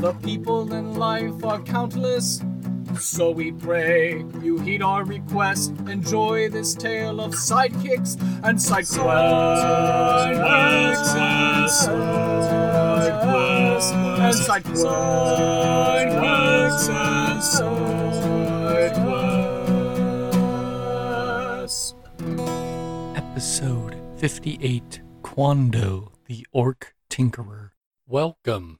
The people in life are countless. So we pray you heed our request. Enjoy this tale of sidekicks and side quests. And side quests. Episode 58 Quando, the Orc Tinkerer. Welcome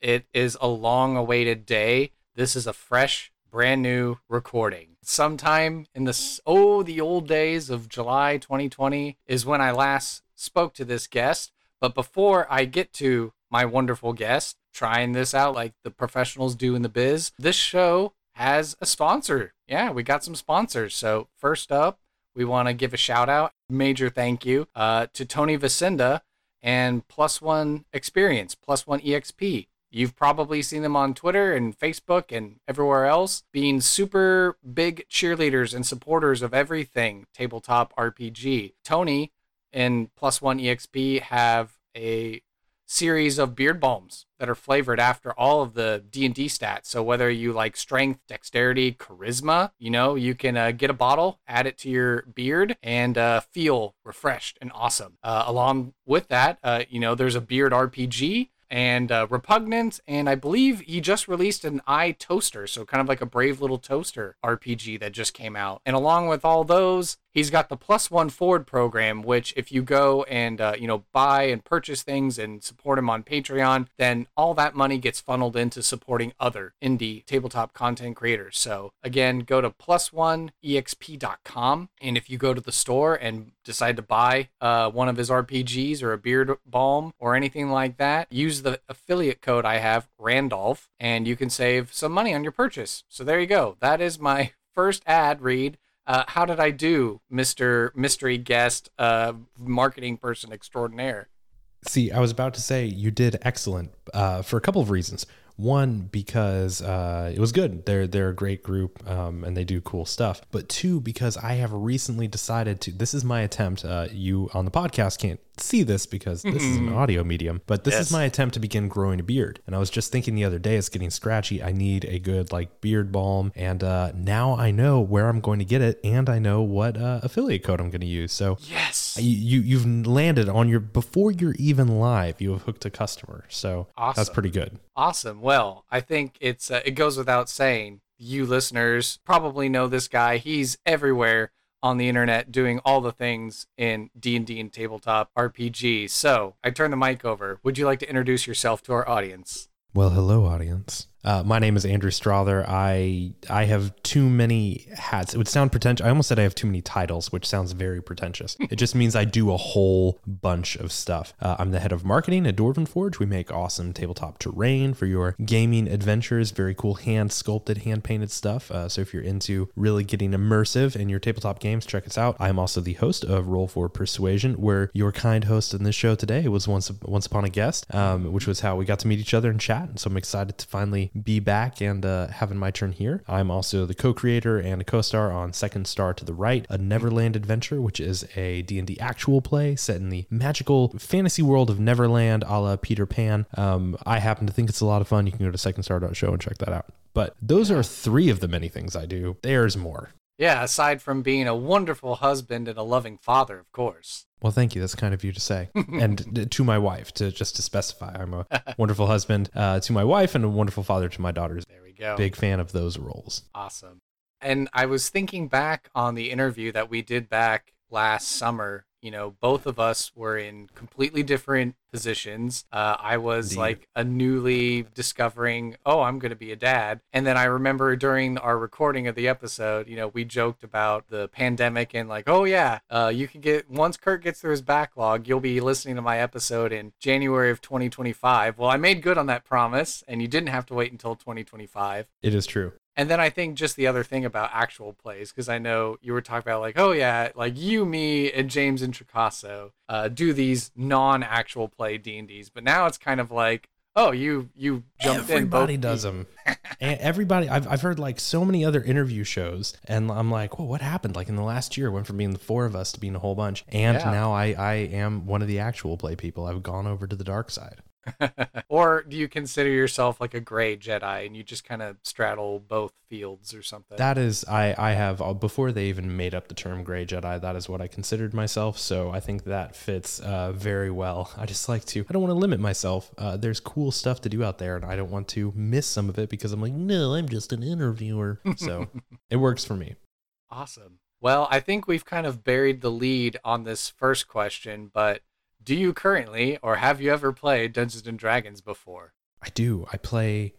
It is a long awaited day. This is a fresh, brand new recording. Sometime in the oh, the old days of July 2020 is when I last spoke to this guest. But before I get to my wonderful guest, trying this out like the professionals do in the biz, this show has a sponsor. Yeah, we got some sponsors. So, first up, we want to give a shout out, major thank you uh, to Tony Vicinda and Plus One Experience, Plus One EXP. You've probably seen them on Twitter and Facebook and everywhere else, being super big cheerleaders and supporters of everything tabletop RPG. Tony and Plus One EXP have a series of beard balms that are flavored after all of the D&D stats. So whether you like strength, dexterity, charisma, you know, you can uh, get a bottle, add it to your beard and uh, feel refreshed and awesome. Uh, along with that, uh, you know, there's a beard RPG and uh, repugnant and i believe he just released an eye toaster so kind of like a brave little toaster rpg that just came out. And along with all those he's got the plus one forward program which if you go and uh, you know buy and purchase things and support him on patreon then all that money gets funneled into supporting other indie tabletop content creators. So again go to plus one exp.com and if you go to the store and decide to buy uh, one of his rpgs or a beard balm or anything like that use the affiliate code i have randolph and you can save some money on your purchase. So there you go. That is my first ad read uh, how did I do, Mister Mystery Guest, uh, marketing person extraordinaire? See, I was about to say you did excellent uh, for a couple of reasons. One, because uh, it was good. They're they're a great group um, and they do cool stuff. But two, because I have recently decided to. This is my attempt. Uh, you on the podcast can't see this because this is an audio medium, but this Yes. is my attempt to begin growing a beard. And I was just thinking the other day, it's getting scratchy. I need a good like beard balm, and uh, now I know where I'm going to get it, and I know what uh, affiliate code I'm going to use. So Yes, you, you you've landed on your before you're even live you have hooked a customer so that's pretty good awesome. Well, I think it's uh, it goes without saying. You listeners probably know this guy. He's everywhere on the internet doing all the things in D&D and tabletop RPG. So, I turn the mic over. Would you like to introduce yourself to our audience? well hello audience uh, my name is andrew strother. I i have too many hats. It would sound pretentious. I almost said i have too many titles which sounds very pretentious. It just means i do a whole bunch of stuff. Uh, i'm the head of marketing at dwarven forge. We make awesome tabletop terrain for your gaming adventures very cool hand sculpted hand painted stuff. Uh, so if you're into really getting immersive in your tabletop games check us out. I'm also the host of roll for persuasion where your kind host in this show today was once once upon a guest um, which was how we got to meet each other and chat. And so i'm excited to finally be back and uh, having my turn here. I'm also the co-creator and a co-star on second star to the right a neverland adventure which is a d&d actual play set in the magical fantasy world of neverland a la peter pan. Um, i happen to think it's a lot of fun. You can go to secondstar.show and check that out. But those are three of the many things i do. There's more. Yeah, aside from being a wonderful husband and a loving father, of course. Well, thank you. That's kind of you to say. and to my wife, to just to specify, I'm a wonderful husband uh, to my wife and a wonderful father to my daughters. There we go. Big fan of those roles. Awesome. And I was thinking back on the interview that we did back last summer. You know, both of us were in completely different positions. Uh, I was Indeed. like a newly discovering, oh, I'm going to be a dad. And then I remember during our recording of the episode, you know, we joked about the pandemic and like, oh, yeah, uh, you can get, once Kurt gets through his backlog, you'll be listening to my episode in January of 2025. Well, I made good on that promise, and you didn't have to wait until 2025. It is true. And then I think just the other thing about actual plays, because I know you were talking about like, oh yeah, like you, me, and James and Tricasso uh, do these non-actual play D and D's, but now it's kind of like, oh, you you jumped everybody in. both does them. and everybody, I've, I've heard like so many other interview shows, and I'm like, well, what happened? Like in the last year, went from being the four of us to being a whole bunch, and Yeah. now I I am one of the actual play people. I've gone over to the dark side. or do you consider yourself like a gray Jedi and you just kind of straddle both fields or something? That is, I I have uh, before they even made up the term gray Jedi. That is what I considered myself. So I think that fits uh, very well. I just like to. I don't want to limit myself. Uh, there's cool stuff to do out there, and I don't want to miss some of it because I'm like, no, I'm just an interviewer. So it works for me. Awesome. Well, I think we've kind of buried the lead on this first question, but do you currently or have you ever played Dungeons and Dragons before? I do. I play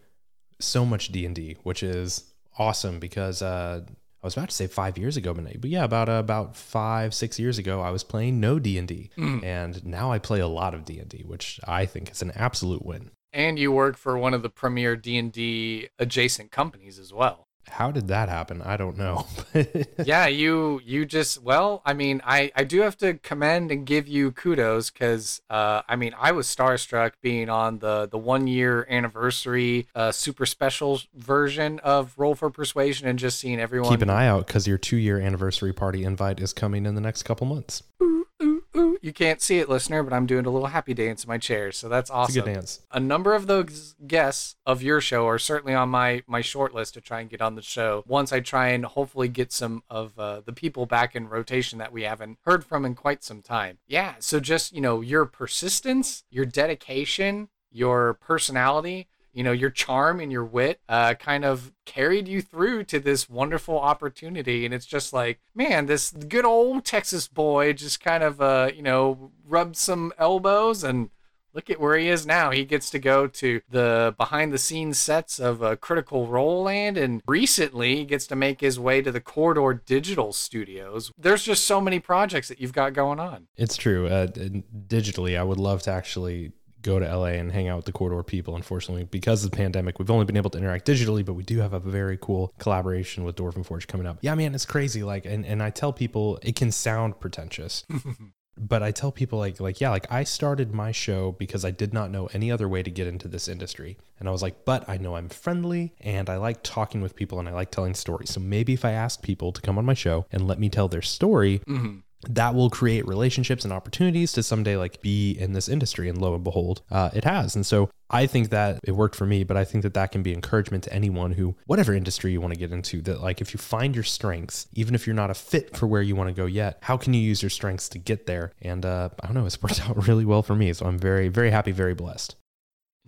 so much D and D, which is awesome because uh, I was about to say five years ago, but yeah, about uh, about five six years ago, I was playing no D and D, and now I play a lot of D and D, which I think is an absolute win. And you work for one of the premier D&D adjacent companies as well. How did that happen? I don't know. yeah, you you just well, I mean, I I do have to commend and give you kudos cuz uh I mean, I was starstruck being on the the 1 year anniversary uh super special version of Roll for Persuasion and just seeing everyone Keep an eye out because your two year anniversary party invite is coming in the next couple months. Ooh, ooh, ooh. You can't see it, listener, but I'm doing a little happy dance in my chair, so that's It's awesome. a good dance. a number of those guests of your show are certainly on my my short list to try and get on the show once i try and hopefully get some of uh, the people back in rotation that we haven't heard from in quite some time yeah so just you know your persistence your dedication your personality you know your charm and your wit uh, kind of carried you through to this wonderful opportunity and it's just like man this good old texas boy just kind of uh, you know rubbed some elbows and look at where he is now. He gets to go to the behind the scenes sets of uh, Critical Role Land, and recently he gets to make his way to the Corridor Digital Studios. There's just so many projects that you've got going on. It's true. Uh, digitally, I would love to actually go to LA and hang out with the corridor people. Unfortunately, because of the pandemic, we've only been able to interact digitally, but we do have a very cool collaboration with Dwarven Forge coming up. Yeah, man, it's crazy. Like, and, and I tell people it can sound pretentious. but I tell people like like yeah like I started my show because I did not know any other way to get into this industry and I was like but I know I'm friendly and I like talking with people and I like telling stories so maybe if I ask people to come on my show and let me tell their story Mhm. That will create relationships and opportunities to someday like be in this industry and lo and behold uh, it has and so i think that it worked for me but i think that that can be encouragement to anyone who whatever industry you want to get into that like if you find your strengths even if you're not a fit for where you want to go yet how can you use your strengths to get there and uh, i don't know it's worked out really well for me so i'm very very happy very blessed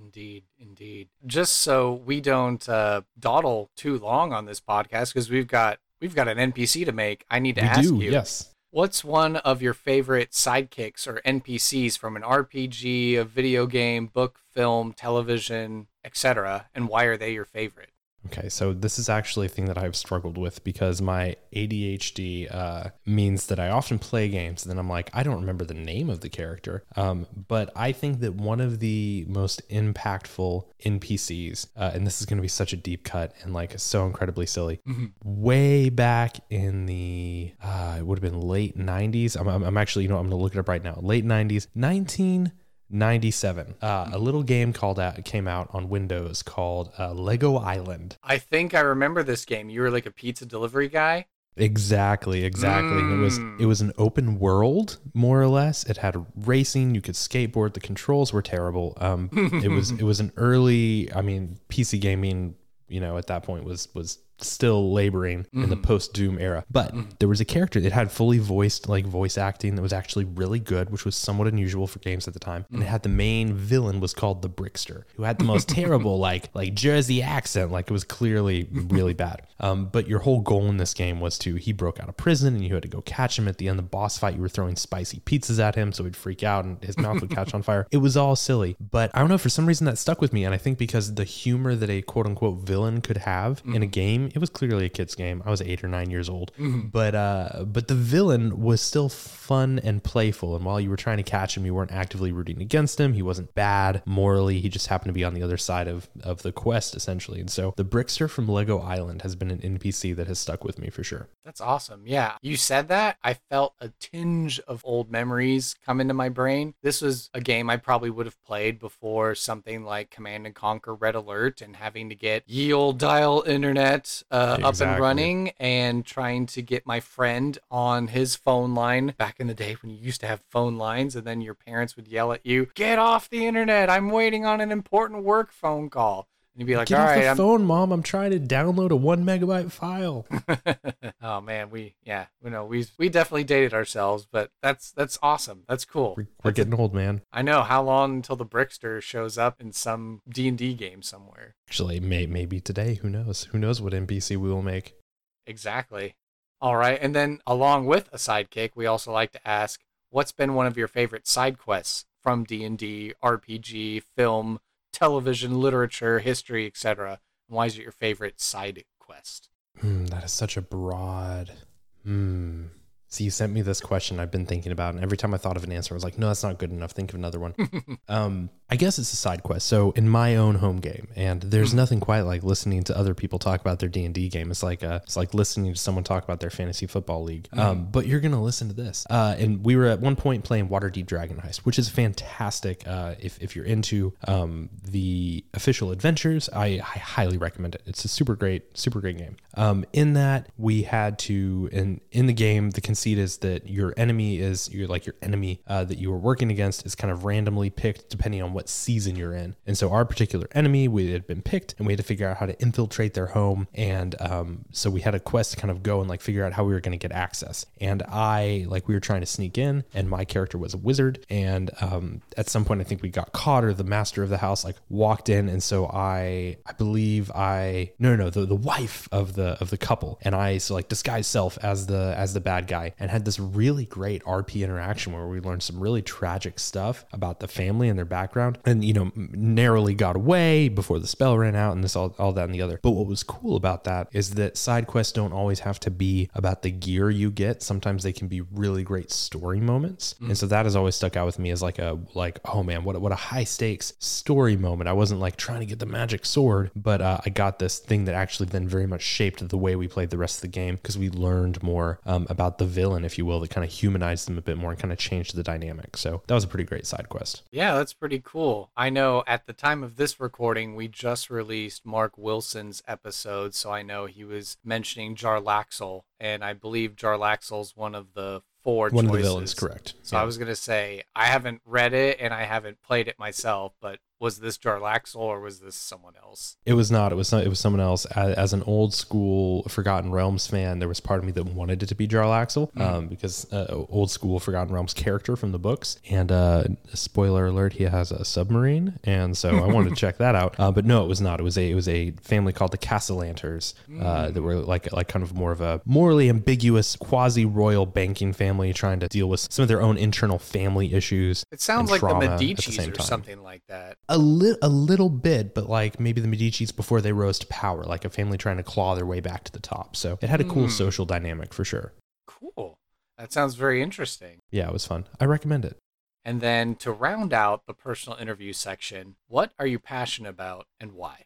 Indeed, indeed. Just so we don't uh, dawdle too long on this podcast, because we've got we've got an NPC to make. I need to we ask do you. yes What's one of your favorite sidekicks or NPCs from an RPG, a video game, book, film, television, etc., and why are they your favorite? Okay, so this is actually a thing that I've struggled with because my ADHD uh, means that I often play games and then I'm like, I don't remember the name of the character. Um, but I think that one of the most impactful NPCs, uh, and this is going to be such a deep cut and like so incredibly silly, way back in the, uh, it would have been late 90s. I'm, I'm, I'm actually, you know, I'm going to look it up right now. Late 90s, 19. 97 uh, a little game called out came out on windows called uh, lego island I think I remember this game. You were like a pizza delivery guy. exactly exactly And it was Mm. it was an open world more or less it had racing you could skateboard the controls were terrible um it was it was an early i mean pc gaming you know at that point was was still laboring in the mm-hmm. post Doom era. But mm-hmm. there was a character that had fully voiced like voice acting that was actually really good, which was somewhat unusual for games at the time. And it mm. had the main villain was called the Brickster, who had the most terrible like like Jersey accent, like it was clearly really bad. Um, but your whole goal in this game was to he broke out of prison and you had to go catch him at the end of the boss fight. You were throwing spicy pizzas at him so he'd freak out and his mouth would catch on fire. It was all silly, but I don't know for some reason that stuck with me, and I think because the humor that a quote unquote villain could have in a mm. game, it was clearly a kid's game. I was eight or nine years old, but uh, but the villain was still fun and playful. And while you were trying to catch him, you weren't actively rooting against him. He wasn't bad morally. He just happened to be on the other side of of the quest essentially. And so the Brickster from Lego Island has been an NPC that has stuck with me for sure. That's awesome. Yeah. You said that. I felt a tinge of old memories come into my brain. This was a game I probably would have played before something like Command and Conquer Red Alert and having to get ye old dial internet uh, up and running and trying to get my friend on his phone line back in the day when you used to have phone lines and then your parents would yell at you, Get off the internet. I'm waiting on an important work phone call. You'd be like, Get All off right, the I'm phone, mom. I'm trying to download a one megabyte file. oh man, we yeah, you know, we we definitely dated ourselves, but that's that's awesome. That's cool. We're, we're getting old, man. I know how long until the Brickster shows up in some D and D game somewhere. Actually, may, maybe today. Who knows? Who knows what NPC we will make? Exactly. All right, and then along with a sidekick, we also like to ask, what's been one of your favorite side quests from D and D, RPG, film, television, literature, history, etc. And why is it your favorite side quest? Hmm, that is such a broad. Hmm. See, you sent me this question I've been thinking about, and every time I thought of an answer, I was like, no, that's not good enough. Think of another one. um, I guess it's a side quest. So in my own home game, and there's nothing quite like listening to other people talk about their D and D game. It's like uh, it's like listening to someone talk about their fantasy football league. Um, but you're gonna listen to this. Uh, and we were at one point playing Waterdeep Dragon Heist, which is fantastic. Uh, if if you're into um, the official adventures, I, I highly recommend it. It's a super great, super great game. Um, in that we had to, in in the game, the conceit is that your enemy is you're like your enemy uh, that you were working against is kind of randomly picked depending on what season you're in. And so our particular enemy we had been picked, and we had to figure out how to infiltrate their home. And um, so we had a quest to kind of go and like figure out how we were going to get access. And I like we were trying to sneak in, and my character was a wizard. And um, at some point, I think we got caught, or the master of the house like walked in, and so I I believe I no no no the, the wife of the of the couple, and I so like disguised self as the as the bad guy, and had this really great RP interaction where we learned some really tragic stuff about the family and their background, and you know narrowly got away before the spell ran out, and this all all that and the other. But what was cool about that is that side quests don't always have to be about the gear you get. Sometimes they can be really great story moments, and so that has always stuck out with me as like a like oh man what a, what a high stakes story moment. I wasn't like trying to get the magic sword, but uh, I got this thing that actually then very much shaped the way we played the rest of the game because we learned more um, about the villain, if you will, that kind of humanized them a bit more and kind of changed the dynamic. So that was a pretty great side quest. Yeah, that's pretty cool. I know at the time of this recording, we just released Mark Wilson's episode, so I know he was mentioning Jarlaxle, and I believe Jarlaxle's one of the four One of the choices. villains, correct? So I was gonna say I haven't read it and I haven't played it myself, but was this Jarlaxle or was this someone else? It was not. It was not. It was someone else. As, as an old school Forgotten Realms fan, there was part of me that wanted it to be Jarlaxle um, because uh, old school Forgotten Realms character from the books. And uh, spoiler alert, he has a submarine, and so I wanted to check that out. Uh, but no, it was not. It was a it was a family called the Cassalanters uh, that were like like kind of more of a morally ambiguous quasi royal banking family trying to deal with some of their own internal family issues. It sounds like the the Medici's same or time. something like that. A, li- a little bit, but like maybe the Medici's before they rose to power, like a family trying to claw their way back to the top. So it had a cool Hmm. social dynamic for sure. Cool. That sounds very interesting. Yeah, it was fun. I recommend it. And then to round out the personal interview section, what are you passionate about and why?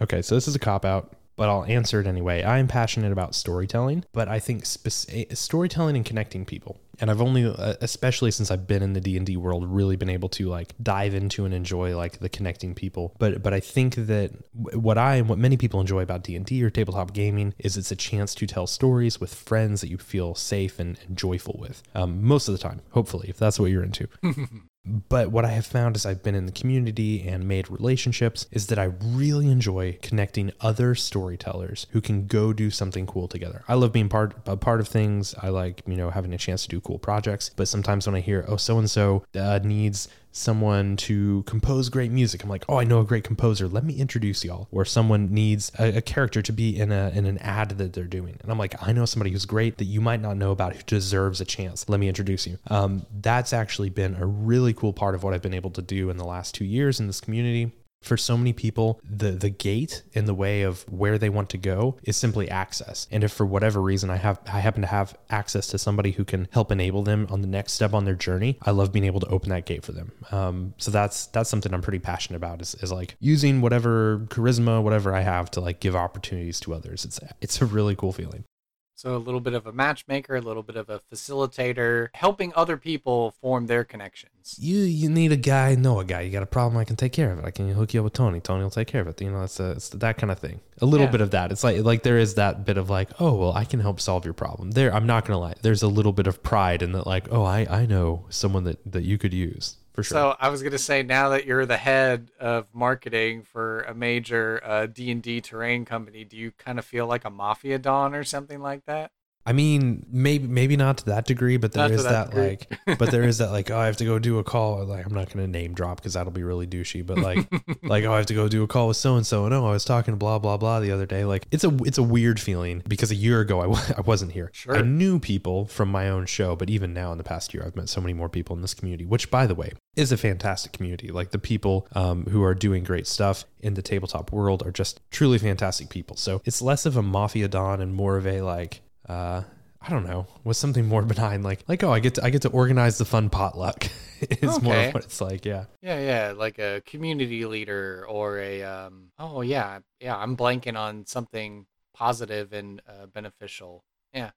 Okay, so this is a cop out, but I'll answer it anyway. I am passionate about storytelling, but I think spec- storytelling and connecting people. And I've only, uh, especially since I've been in the D and D world, really been able to like dive into and enjoy like the connecting people. But but I think that what I and what many people enjoy about D and D or tabletop gaming is it's a chance to tell stories with friends that you feel safe and, and joyful with. Um, most of the time, hopefully, if that's what you're into. But what I have found as I've been in the community and made relationships is that I really enjoy connecting other storytellers who can go do something cool together. I love being part a part of things. I like, you know, having a chance to do cool projects. But sometimes when I hear, oh, so and so needs someone to compose great music. I'm like, oh, I know a great composer. Let me introduce y'all. Or someone needs a, a, character to be in a in an ad that they're doing, and I'm like, I know somebody who's great that you might not know about who deserves a chance. Let me introduce you. Um, that's actually been a really cool part of what I've been able to do in the last two years in this community for so many people, the the gate in the way of where they want to go is simply access. And if for whatever reason I have I happen to have access to somebody who can help enable them on the next step on their journey, I love being able to open that gate for them. Um, so that's that's something I'm pretty passionate about is, is like using whatever charisma, whatever I have to like give opportunities to others. It's it's a really cool feeling. So a little bit of a matchmaker, a little bit of a facilitator, helping other people form their connections. You you need a guy, know a guy. You got a problem, I can take care of it. I can hook you up with Tony. Tony will take care of it. You know, it's, a, it's that kind of thing. A little yeah. bit of that. It's like like there is that bit of like, oh well, I can help solve your problem. There, I'm not gonna lie. There's a little bit of pride in that, like, oh, I I know someone that that you could use for sure. So I was gonna say, now that you're the head of marketing for a major uh, D and D terrain company, do you kind of feel like a mafia don or something like that? I mean, maybe maybe not to that degree, but there not is that, that like, but there is that like, oh, I have to go do a call. Like, I'm not going to name drop because that'll be really douchey. But like, like, oh, I have to go do a call with so and so. And oh, I was talking to blah blah blah the other day. Like, it's a it's a weird feeling because a year ago I w- I wasn't here. Sure. I knew people from my own show, but even now in the past year, I've met so many more people in this community. Which, by the way, is a fantastic community. Like the people um, who are doing great stuff in the tabletop world are just truly fantastic people. So it's less of a mafia don and more of a like uh, I don't know, was something more benign, like like oh, I get to I get to organize the fun potluck. is okay. more of what it's like, yeah. Yeah, yeah, like a community leader or a um. Oh yeah, yeah. I'm blanking on something positive and uh, beneficial. Yeah,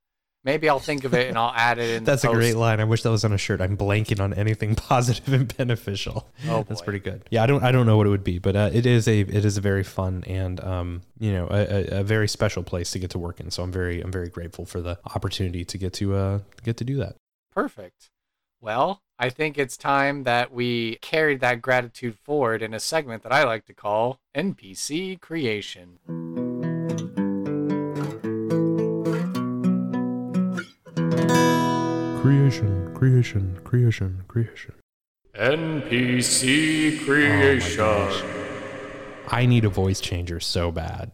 Maybe I'll think of it and I'll add it in. That's a great line. I wish that was on a shirt. I'm blanking on anything positive and beneficial. Oh, that's pretty good. Yeah, I don't I don't know what it would be, but uh, it is a it is a very fun and um you know a, a, very special place to get to work in. So I'm very I'm very grateful for the opportunity to get to uh get to do that. Perfect. Well, I think it's time that we carried that gratitude forward in a segment that I like to call NPC creation. Creation, creation, creation, creation. NPC creation. Oh I need a voice changer so bad.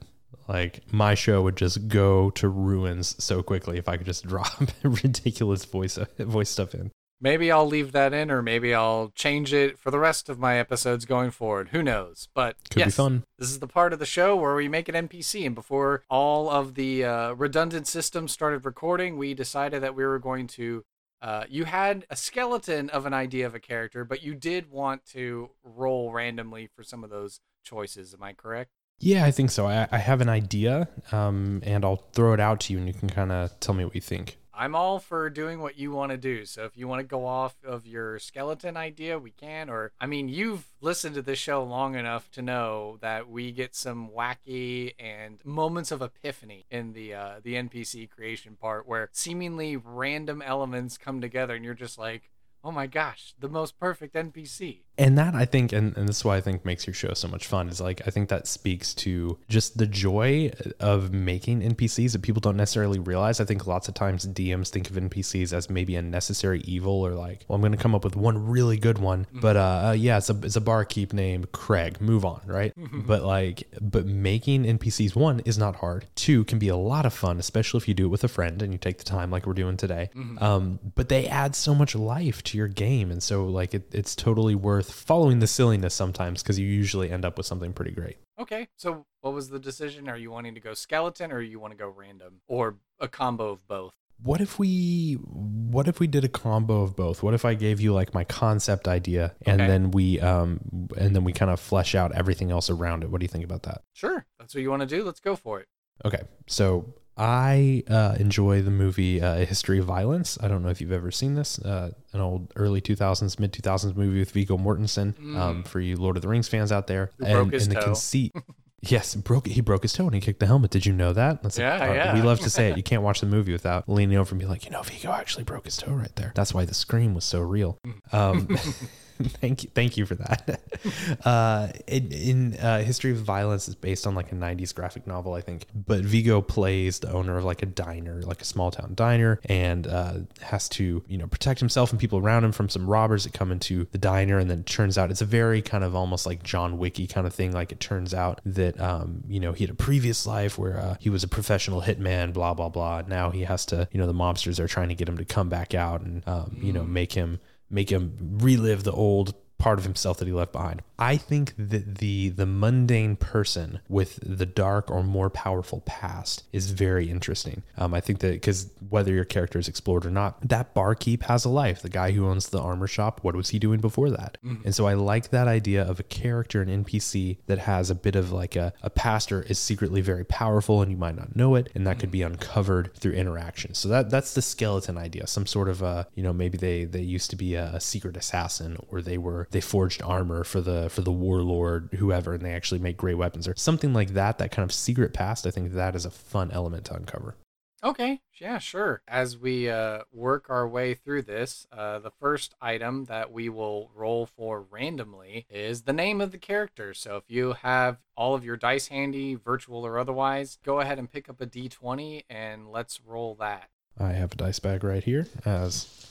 Like my show would just go to ruins so quickly if I could just drop ridiculous voice voice stuff in. Maybe I'll leave that in, or maybe I'll change it for the rest of my episodes going forward. Who knows? But could yes, be fun. This is the part of the show where we make an NPC, and before all of the uh, redundant systems started recording, we decided that we were going to uh, you had a skeleton of an idea of a character, but you did want to roll randomly for some of those choices. Am I correct? Yeah, I think so. I, I have an idea, um, and I'll throw it out to you, and you can kind of tell me what you think. I'm all for doing what you want to do. So if you want to go off of your skeleton idea, we can. Or, I mean, you've listened to this show long enough to know that we get some wacky and moments of epiphany in the uh, the NPC creation part, where seemingly random elements come together, and you're just like, oh my gosh, the most perfect NPC. And that I think, and, and this is why I think makes your show so much fun, is like I think that speaks to just the joy of making NPCs that people don't necessarily realize. I think lots of times DMs think of NPCs as maybe a necessary evil or like, well, I'm going to come up with one really good one, mm-hmm. but uh, uh, yeah, it's a it's a barkeep named Craig. Move on, right? but like, but making NPCs one is not hard. Two can be a lot of fun, especially if you do it with a friend and you take the time like we're doing today. Mm-hmm. Um, but they add so much life to your game, and so like it, it's totally worth following the silliness sometimes because you usually end up with something pretty great. Okay, so what was the decision? Are you wanting to go skeleton or you want to go random or a combo of both? What if we what if we did a combo of both? What if I gave you like my concept idea and okay. then we um and then we kind of flesh out everything else around it? What do you think about that? Sure. That's what you want to do. Let's go for it. Okay. So I uh, enjoy the movie uh, A History of Violence. I don't know if you've ever seen this. Uh, an old early 2000s, mid 2000s movie with Viggo Mortensen. Mm. Um, for you Lord of the Rings fans out there, Who and, and the conceit. Yes, broke he broke his toe and he kicked the helmet. Did you know that? That's yeah, like, yeah. We love to say it. You can't watch the movie without leaning over and be like, you know, Viggo actually broke his toe right there. That's why the scream was so real. Um, thank you, thank you for that. uh, in, in uh, History of Violence is based on like a '90s graphic novel, I think. But Viggo plays the owner of like a diner, like a small town diner, and uh, has to you know protect himself and people around him from some robbers that come into the diner. And then it turns out it's a very kind of almost like John Wicky kind of thing. Like it turns out that um, you know he had a previous life where uh, he was a professional hitman, blah blah blah. Now he has to you know the mobsters are trying to get him to come back out and um, you know make him make him relive the old part of himself that he left behind. I think that the the mundane person with the dark or more powerful past is very interesting. Um, I think that because whether your character is explored or not, that barkeep has a life. The guy who owns the armor shop, what was he doing before that? And so I like that idea of a character, an NPC that has a bit of like a, a past or is secretly very powerful and you might not know it, and that could be uncovered through interaction. So that that's the skeleton idea. Some sort of a you know, maybe they they used to be a, a secret assassin or they were they forged armor for the for the warlord whoever and they actually make great weapons or something like that that kind of secret past i think that is a fun element to uncover Okay, yeah, sure. As we uh, work our way through this, uh, the first item that we will roll for randomly is the name of the character. So if you have all of your dice handy, virtual or otherwise, go ahead and pick up a d20 and let's roll that. i have a dice bag right here as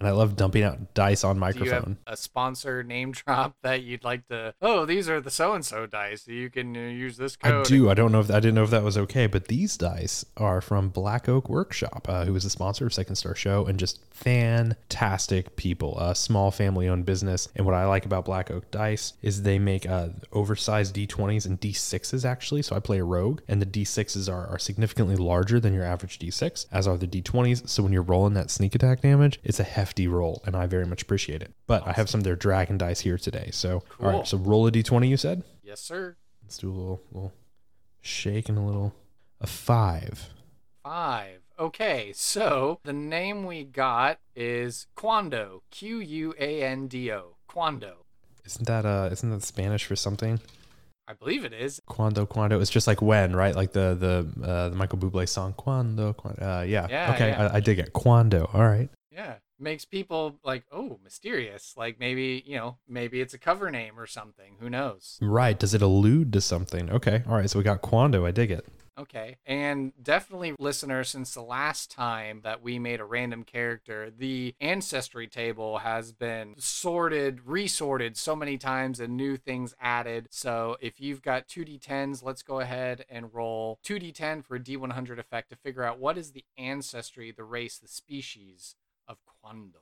and i love dumping out dice on Do you have microphone a sponsor name drop that you'd like to? Oh, these are the so and so dice. You can uh, use this code. I do. I don't know if I didn't know if that was okay, but these dice are from Black Oak Workshop, uh, who is a sponsor of Second Star Show and just fantastic people. A small family-owned business, and what I like about Black Oak Dice is they make uh, oversized D20s and D6s actually. So I play a rogue, and the D6s are, are significantly larger than your average D6, as are the D20s. So when you're rolling that sneak attack damage, it's a hefty roll, and I very much appreciate it. But I have some of their dragon dice here today. So all Cool. right, so roll a D20. You said. Yes, sir. Let's do a little, little shake and a little a five. Five. Okay, so the name we got is Quando. Q U A N D O. Quando. Isn't that uh isn't that Spanish for something? I believe it is. Quando, quando. It's just like when, right? Like the the uh, the Michael Bublé song. Quando, cuando. Uh, yeah. Yeah, Okay, yeah. I, I dig it. Quando. All right. Yeah. Makes people like, oh, mysterious. Like maybe, you know, maybe it's a cover name or something. Who knows? Right. Does it allude to something? Okay. All right. So we got Quando. I dig it. Okay. And definitely, listener, since the last time that we made a random character, the ancestry table has been sorted, resorted so many times and new things added. So if you've got 2d10s, let's go ahead and roll 2d10 for a d100 effect to figure out what is the ancestry, the race, the species of Quando.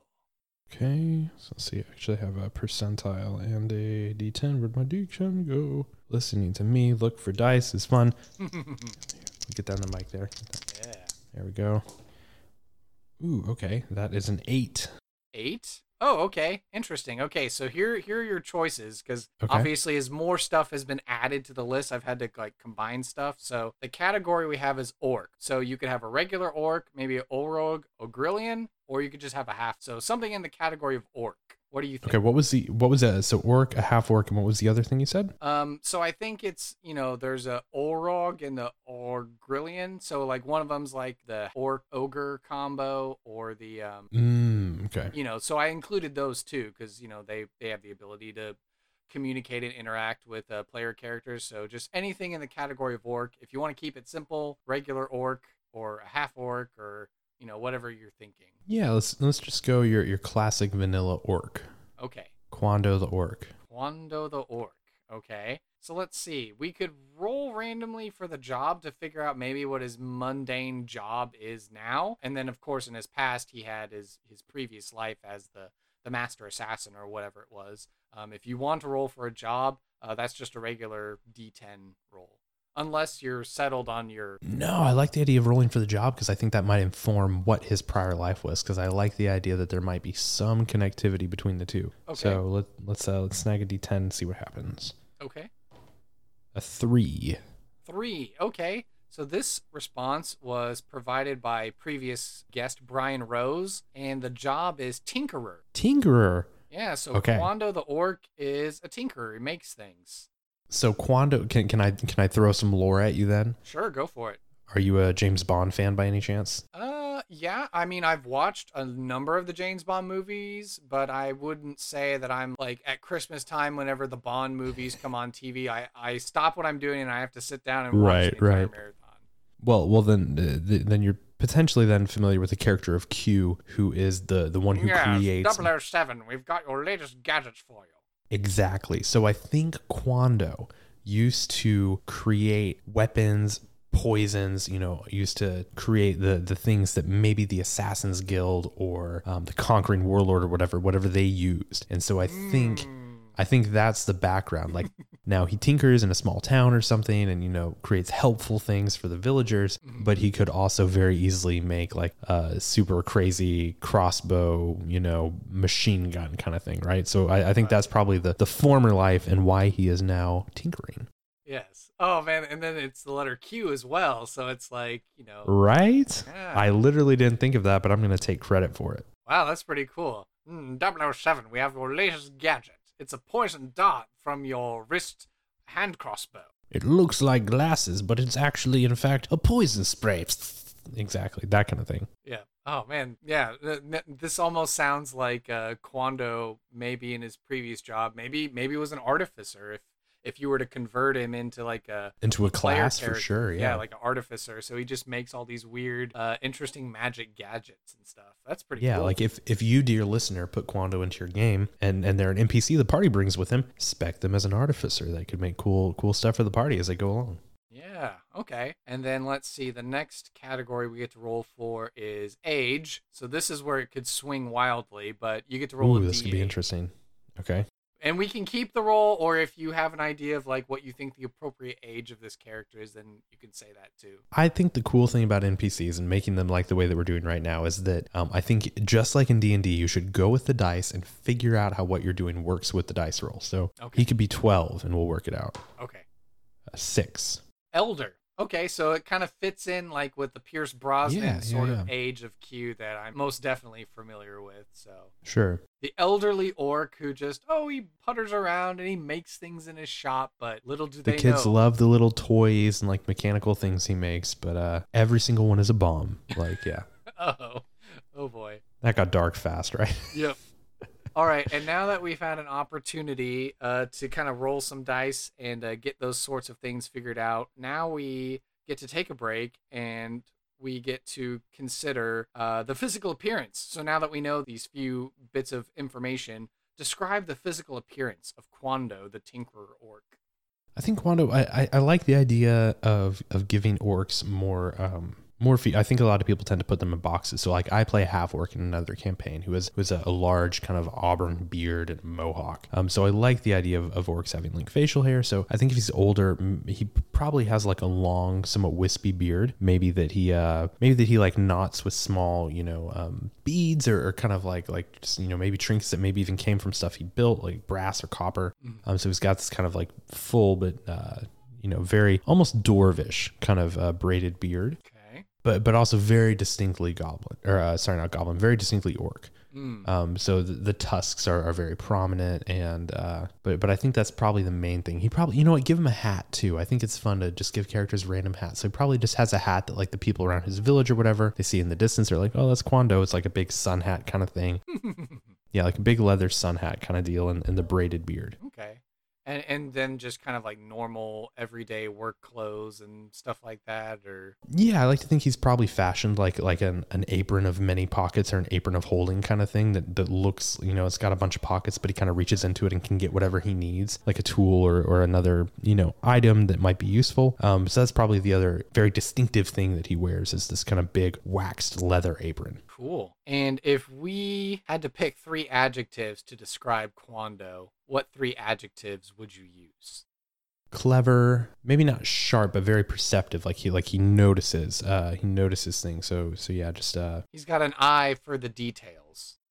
Okay. So let's see. I actually have a percentile and a D10. Where'd my d10 go? Listening to me look for dice is fun. We get down the mic there. yeah. There we go. Ooh, okay. That is an eight. Eight? Oh, okay. Interesting. Okay, so here here are your choices because Okay. obviously as more stuff has been added to the list, I've had to like combine stuff. So the category we have is orc. So you could have a regular orc, maybe an orog, ogrillon, or you could just have a half. So something in the category of orc. What do you think? Okay, what was the what was that? So orc, a half orc, and what was the other thing you said? Um, so I think it's you know there's a Orog and the Ogrillon. So like one of them's like the Orc Ogre combo or the um Mm, okay. you know so i included those too because you know they they have the ability to communicate and interact with uh, player characters so just anything in the category of orc if you want to keep it simple regular orc or a half orc or you know whatever you're thinking. Yeah, let's let's just go your your classic vanilla orc. okay. Quando the orc. Quando the orc. Okay. So let's see. We could roll randomly for the job to figure out maybe what his mundane job is now. And then of course in his past he had his his previous life as the the master assassin or whatever it was. Um, if you want to roll for a job uh, that's just a regular d10 roll unless you're settled on your No, I like the idea of rolling for the job because I think that might inform what his prior life was. Because I like the idea that there might be some connectivity between the two. Okay. So let let's uh, let's snag a d10 and see what happens. okay A three. Three. Okay. So this response was provided by previous guest Brian Rose, and the job is tinkerer. Tinkerer. Yeah, so Okay. Quando the orc is a tinkerer. He makes things. So Quando, can can I can I throw some lore at you then? Sure, go for it. Are you a James Bond fan by any chance? Uh, yeah. I mean, I've watched a number of the James Bond movies, but I wouldn't say that I'm like at Christmas time. Whenever the Bond movies come on TV, I I stop what I'm doing and I have to sit down and watch Right, the entire right. marathon. Well, well then, uh, th- then you're potentially then familiar with the character of Q, who is the the one who creates 007, we've got your latest gadgets for you. Exactly. So I think Quando used to create weapons, poisons. You know, used to create the the things that maybe the Assassins Guild or um, the Conquering Warlord or whatever, whatever they used. And so I think. Mm. I think that's the background. Like now he tinkers in a small town or something and, you know, creates helpful things for the villagers, but he could also very easily make like a super crazy crossbow, you know, machine gun kind of thing, right? So I, I think that's probably the, the former life and why he is now tinkering. Yes. Oh man, and then it's the letter Q as well, so it's like you know. Right? Yeah. I literally didn't think of that, but I'm going to take credit for it. Wow, that's pretty cool. Mm, 007, we have your latest gadget. It's a poison dart from your wrist hand crossbow. It looks like glasses, but it's actually, in fact, a poison spray. Exactly, that kind of thing. Yeah. Oh man, yeah. th- th- This almost sounds like uh, Quando, maybe in his previous job, maybe maybe was an artificer. If if you were to convert him into like a Into a class for sure. yeah, Yeah. like an artificer. So he just makes all these weird, uh, interesting magic gadgets and stuff. That's pretty. Yeah, cool. like if if you, dear listener, put Quando into your game and and they're an NPC the party brings with them, spec them as an artificer. They could make cool cool stuff for the party as they go along. Yeah, okay. And then let's see, the next category we get to roll for is age. So this is where it could swing wildly, but you get to roll Ooh, this could be interesting. Okay. And we can keep the role or if you have an idea of like what you think the appropriate age of this character is, then you can say that too. I think the cool thing about NPCs and making them like the way that we're doing right now is that um, I think just like in D and D, you should go with the dice and figure out how what you're doing works with the dice roll. So Okay. he could be 12 and we'll work it out. Okay. Uh, six. Elder. Okay, so it kind of fits in like with the Pierce Brosnan Yeah, sort yeah. of age of Q that I'm most definitely familiar with. So Sure. the elderly orc who just oh he putters around and he makes things in his shop, but little do The they kids know. love the little toys and like mechanical things he makes, but uh, every single one is a bomb. Like, yeah, oh, oh boy. that got dark fast, right? Yep. All right, and now that we've had an opportunity uh, to kind of roll some dice and uh, get those sorts of things figured out, now we get to take a break and we get to consider uh, the physical appearance. So now that we know these few bits of information, describe the physical appearance of Quando, the Tinkerer Orc. I think Quando. I, I, I like the idea of of giving orcs more um more. Fe- I think a lot of people tend to put them in boxes. So like I play half orc in another campaign who has who a, a large kind of auburn beard and mohawk. Um, so I like the idea of, of orcs having like facial hair. So I think if he's older, he probably has like a long, somewhat wispy beard. Maybe that he uh maybe that he like knots with small you know um beads or, or kind of like like just you know maybe trinkets that maybe even came from stuff he built like brass or copper. Um, so he's got this kind of like full but uh, you know very almost dwarvish kind of uh, braided beard, Okay. But but also very distinctly goblin or uh, sorry not goblin, very distinctly orc. Mm. Um, so the, the tusks are, are very prominent, and uh, but but I think that's probably the main thing. He probably you know what give him a hat too. I think it's fun to just give characters random hats. So he probably just has a hat that like the people around his village or whatever they see in the distance. They're like, oh, that's Quando. It's like a big sun hat kind of thing. Yeah, like a big leather sun hat kind of deal, and, and the braided beard. okay. And, and then just kind of like normal everyday work clothes and stuff like that, or Yeah, I like to think he's probably fashioned like like an, an apron of many pockets or an apron of holding kind of thing that, that looks, you know, it's got a bunch of pockets, but he kind of reaches into it and can get whatever he needs, like a tool or, or another, you know, item that might be useful. Um, so that's probably the other very distinctive thing that he wears is this kind of big waxed leather apron. Cool. And if we had to pick three adjectives to describe Quando, what three adjectives would you use? Clever, maybe not sharp, but very perceptive. Like he like he notices, uh, he notices things. So so yeah, just uh, He's got an eye for the details.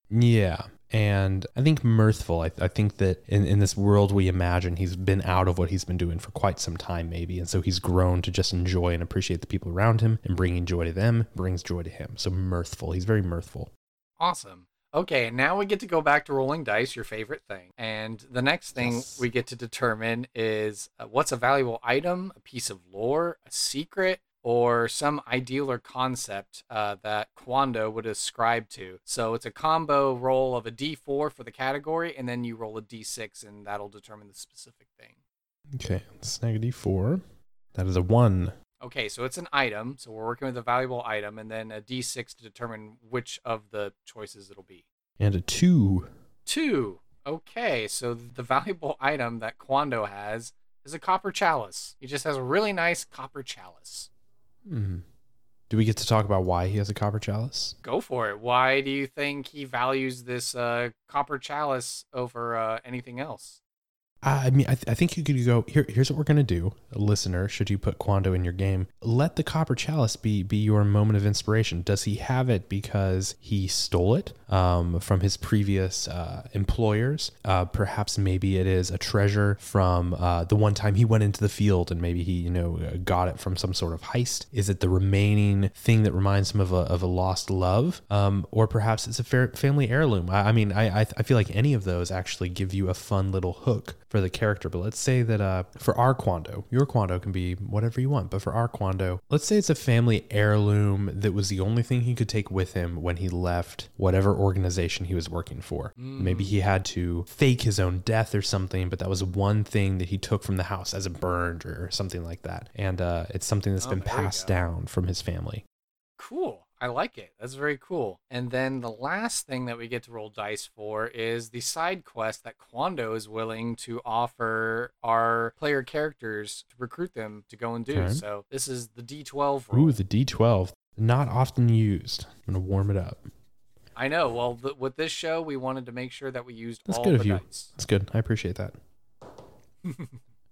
Yeah. And I think mirthful. I, I think that in, in this world we imagine, he's been out of what he's been doing for quite some time, maybe. And so he's grown to just enjoy and appreciate the people around him, and bringing joy to them brings joy to him. So mirthful. He's very mirthful. Awesome. Okay, now we get to go back to rolling dice, your favorite thing. And the next thing Yes. we get to determine is uh, what's a valuable item, a piece of lore, a secret, or some ideal or concept uh, that Quando would ascribe to. So it's a combo roll of a d4 for the category, and then you roll a d6, and that'll determine the specific thing. Okay, snag a d4. That is a one. Okay, so it's an item. So we're working with a valuable item, and then a d6 to determine which of the choices it'll be. And a two. Two. Okay, so the valuable item that Quando has is a copper chalice. He just has a really nice copper chalice. Hmm. Do we get to talk about why he has a copper chalice? Go for it. Why do you think he values this uh, copper chalice over uh, anything else? I mean, I, th- I think you could go here. Here's what we're gonna do, listener. Should you put Quando in your game, let the copper chalice be be your moment of inspiration. Does he have it because he stole it um, from his previous uh, employers? Uh, perhaps maybe it is a treasure from uh, the one time he went into the field and maybe he you know uh, got it from some sort of heist. Is it the remaining thing that reminds him of a of a lost love, um, or perhaps it's a family heirloom? I, I mean, I, I I feel like any of those actually give you a fun little hook for the character. But let's say that uh, for our Quando, your Quando can be whatever you want. But for our Quando, let's say it's a family heirloom that was the only thing he could take with him when he left whatever organization he was working for. Maybe he had to fake his own death or something, but that was one thing that he took from the house as a burn or something like that. And uh, it's something that's Oh, been passed down from his family. Cool. I like it. That's very cool. And then the last thing that we get to roll dice for is the side quest that Quando is willing to offer our player characters to recruit them to go and do. Okay. So this is the D12 roll. Ooh, the D12. Not often used. I'm going to warm it up. I know. Well, th- with this show, we wanted to make sure that we used That's all good the of you. dice. That's good. I appreciate that.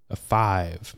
a five.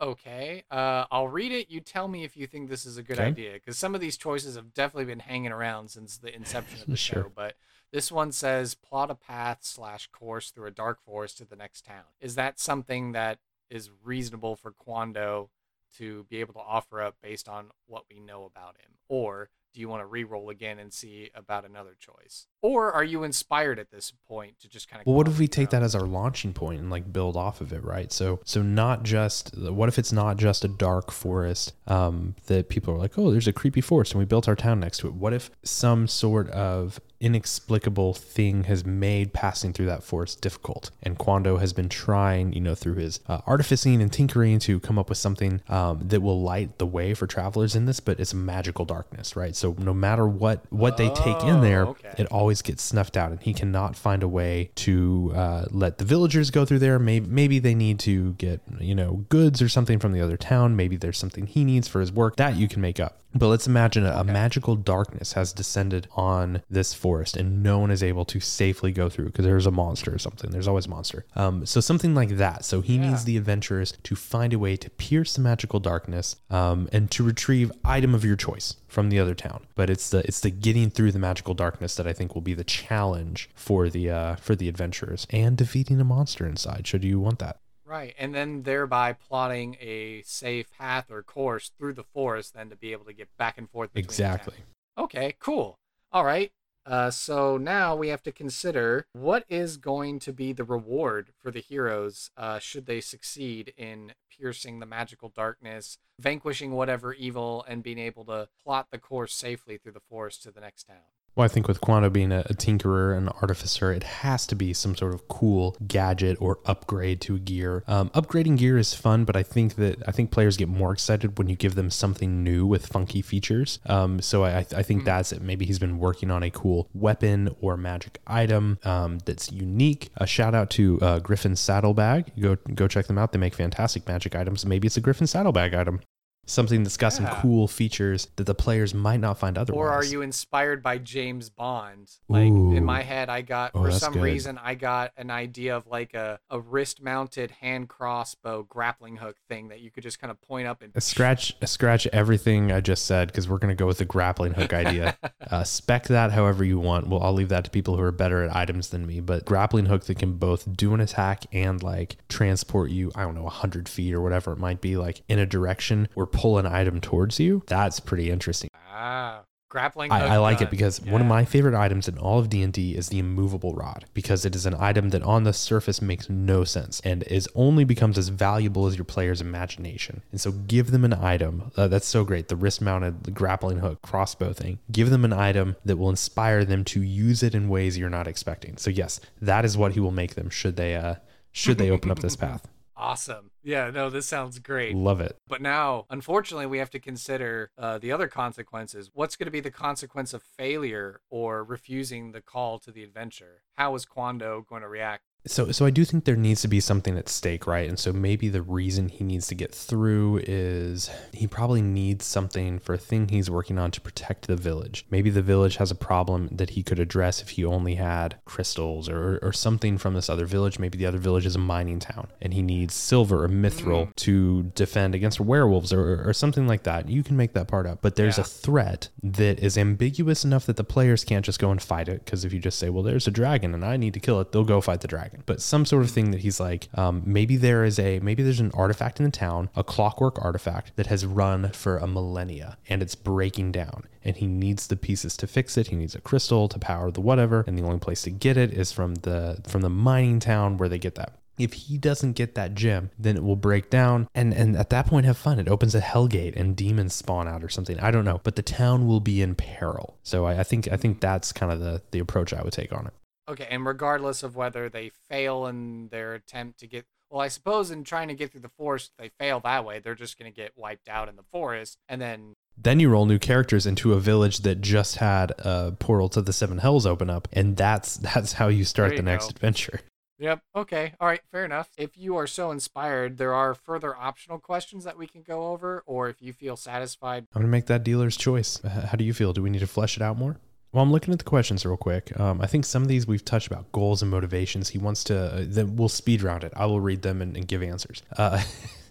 Okay. Uh, I'll read it. You tell me if you think this is a good Okay. idea, because some of these choices have definitely been hanging around since the inception of the Sure. show. But this one says plot a path slash course through a dark forest to the next town. Is that something that is reasonable for Quando to be able to offer up based on what we know about him, or do you want to re-roll again and see about another choice, or are you inspired at this point to just kind of? Well, what if we take that as our launching point and like build off of it, right? So, so not just what if it's not just a dark forest um, that people are like, oh, there's a creepy forest, and we built our town next to it. What if some sort of inexplicable thing has made passing through that forest difficult, and Quando has been trying, you know, through his uh, artificing and tinkering to come up with something um, that will light the way for travelers in this, but it's a magical darkness, right? So no matter what what they take in there, Oh, okay. it always gets snuffed out and he cannot find a way to uh, let the villagers go through there. Maybe maybe they need to get you know goods or something from the other town. Maybe there's something he needs for his work. That you can make up. But let's imagine a, a magical darkness has descended on this forest and no one is able to safely go through because there's a monster or something there's always a monster um, so something like that so he Yeah. needs the adventurers to find a way to pierce the magical darkness um, and to retrieve item of your choice from the other town. But it's the it's the getting through the magical darkness that I think will be the challenge for the uh, for the adventurers and defeating a monster inside. Should you want that? Right, and then thereby plotting a safe path or course through the forest, then to be able to get back and forth. Between Exactly. Okay, cool. All right. Uh, so now we have to consider what is going to be the reward for the heroes uh, should they succeed in piercing the magical darkness, vanquishing whatever evil, and being able to plot the course safely through the forest to the next town. Well, I think with Quando being a, a tinkerer and artificer, it has to be some sort of cool gadget or upgrade to a gear. Um, upgrading gear is fun, but I think that I think players get more excited when you give them something new with funky features. Um, so I, I think that's it. Maybe he's been working on a cool weapon or magic item um, that's unique. A shout out to uh, Griffon Saddlebag. Go go check them out. They make fantastic magic items. Maybe it's a Griffon Saddlebag item. Something that's got some cool features that the players might not find otherwise. Or are you inspired by James Bond? Like in my head, I got Oh, for some good. reason I got an idea of like a, a wrist mounted hand crossbow grappling hook thing that you could just kind of point up and scratch scratch everything I just said because we're gonna go with the grappling hook idea. uh, spec that however you want. Well, I'll leave that to people who are better at items than me. But grappling hook that can both do an attack and like transport you, I don't know, hundred feet or whatever it might be, like in a direction or pull an item towards you. That's pretty interesting. Ah, Grappling. I, hook I like it because one of my favorite items in all of D&D is the immovable rod because it is an item that on the surface makes no sense and is only becomes as valuable as your player's imagination. And so give them an item uh, that's so great, the wrist mounted grappling hook crossbow thing. Give them an item that will inspire them to use it in ways you're not expecting. So yes, that is what he will make them should they uh should they open up this path. Awesome. Yeah, no, this sounds great. Love it. But now, unfortunately, we have to consider uh, the other consequences. What's going to be the consequence of failure or refusing the call to the adventure? How is Quando going to react? So, so I do think there needs to be something at stake, right? And so maybe the reason he needs to get through is he probably needs something for a thing he's working on to protect the village. Maybe the village has a problem that he could address if he only had crystals or, or something from this other village. Maybe the other village is a mining town and he needs silver or mithril mm. to defend against werewolves or, or something like that. You can make that part up. But there's Yeah. a threat that is ambiguous enough that the players can't just go and fight it. Because if you just say, well, there's a dragon and I need to kill it, they'll go fight the dragon. But some sort of thing that he's like, um, maybe there is a, maybe there's an artifact in the town, a clockwork artifact that has run for a millennia and it's breaking down. And he needs the pieces to fix it. He needs a crystal to power the whatever. And the only place to get it is from the from the mining town where they get that. If he doesn't get that gem, then it will break down and and at that point have fun. It opens a hellgate and demons spawn out or something. I don't know. But the town will be in peril. So I, I think I think that's kind of the the approach I would take on it. Okay, and regardless of whether they fail in their attempt to get. Well, I suppose in trying to get through the forest, they fail that way. They're just going to get wiped out in the forest. And then Then you roll new characters into a village that just had a portal to the seven hells open up, and that's that's how you start There the you next adventure. Yep. Okay. All right. Fair enough. If you are so inspired, there are further optional questions that we can go over, or if you feel satisfied. I'm gonna make that dealer's choice. How do you feel? Do we need to flesh it out more? Well, I'm looking at the questions real quick. Um, I think some of these we've touched about goals and motivations. He wants to. Uh, then we'll speed round it. I will read them and, and give answers. Uh,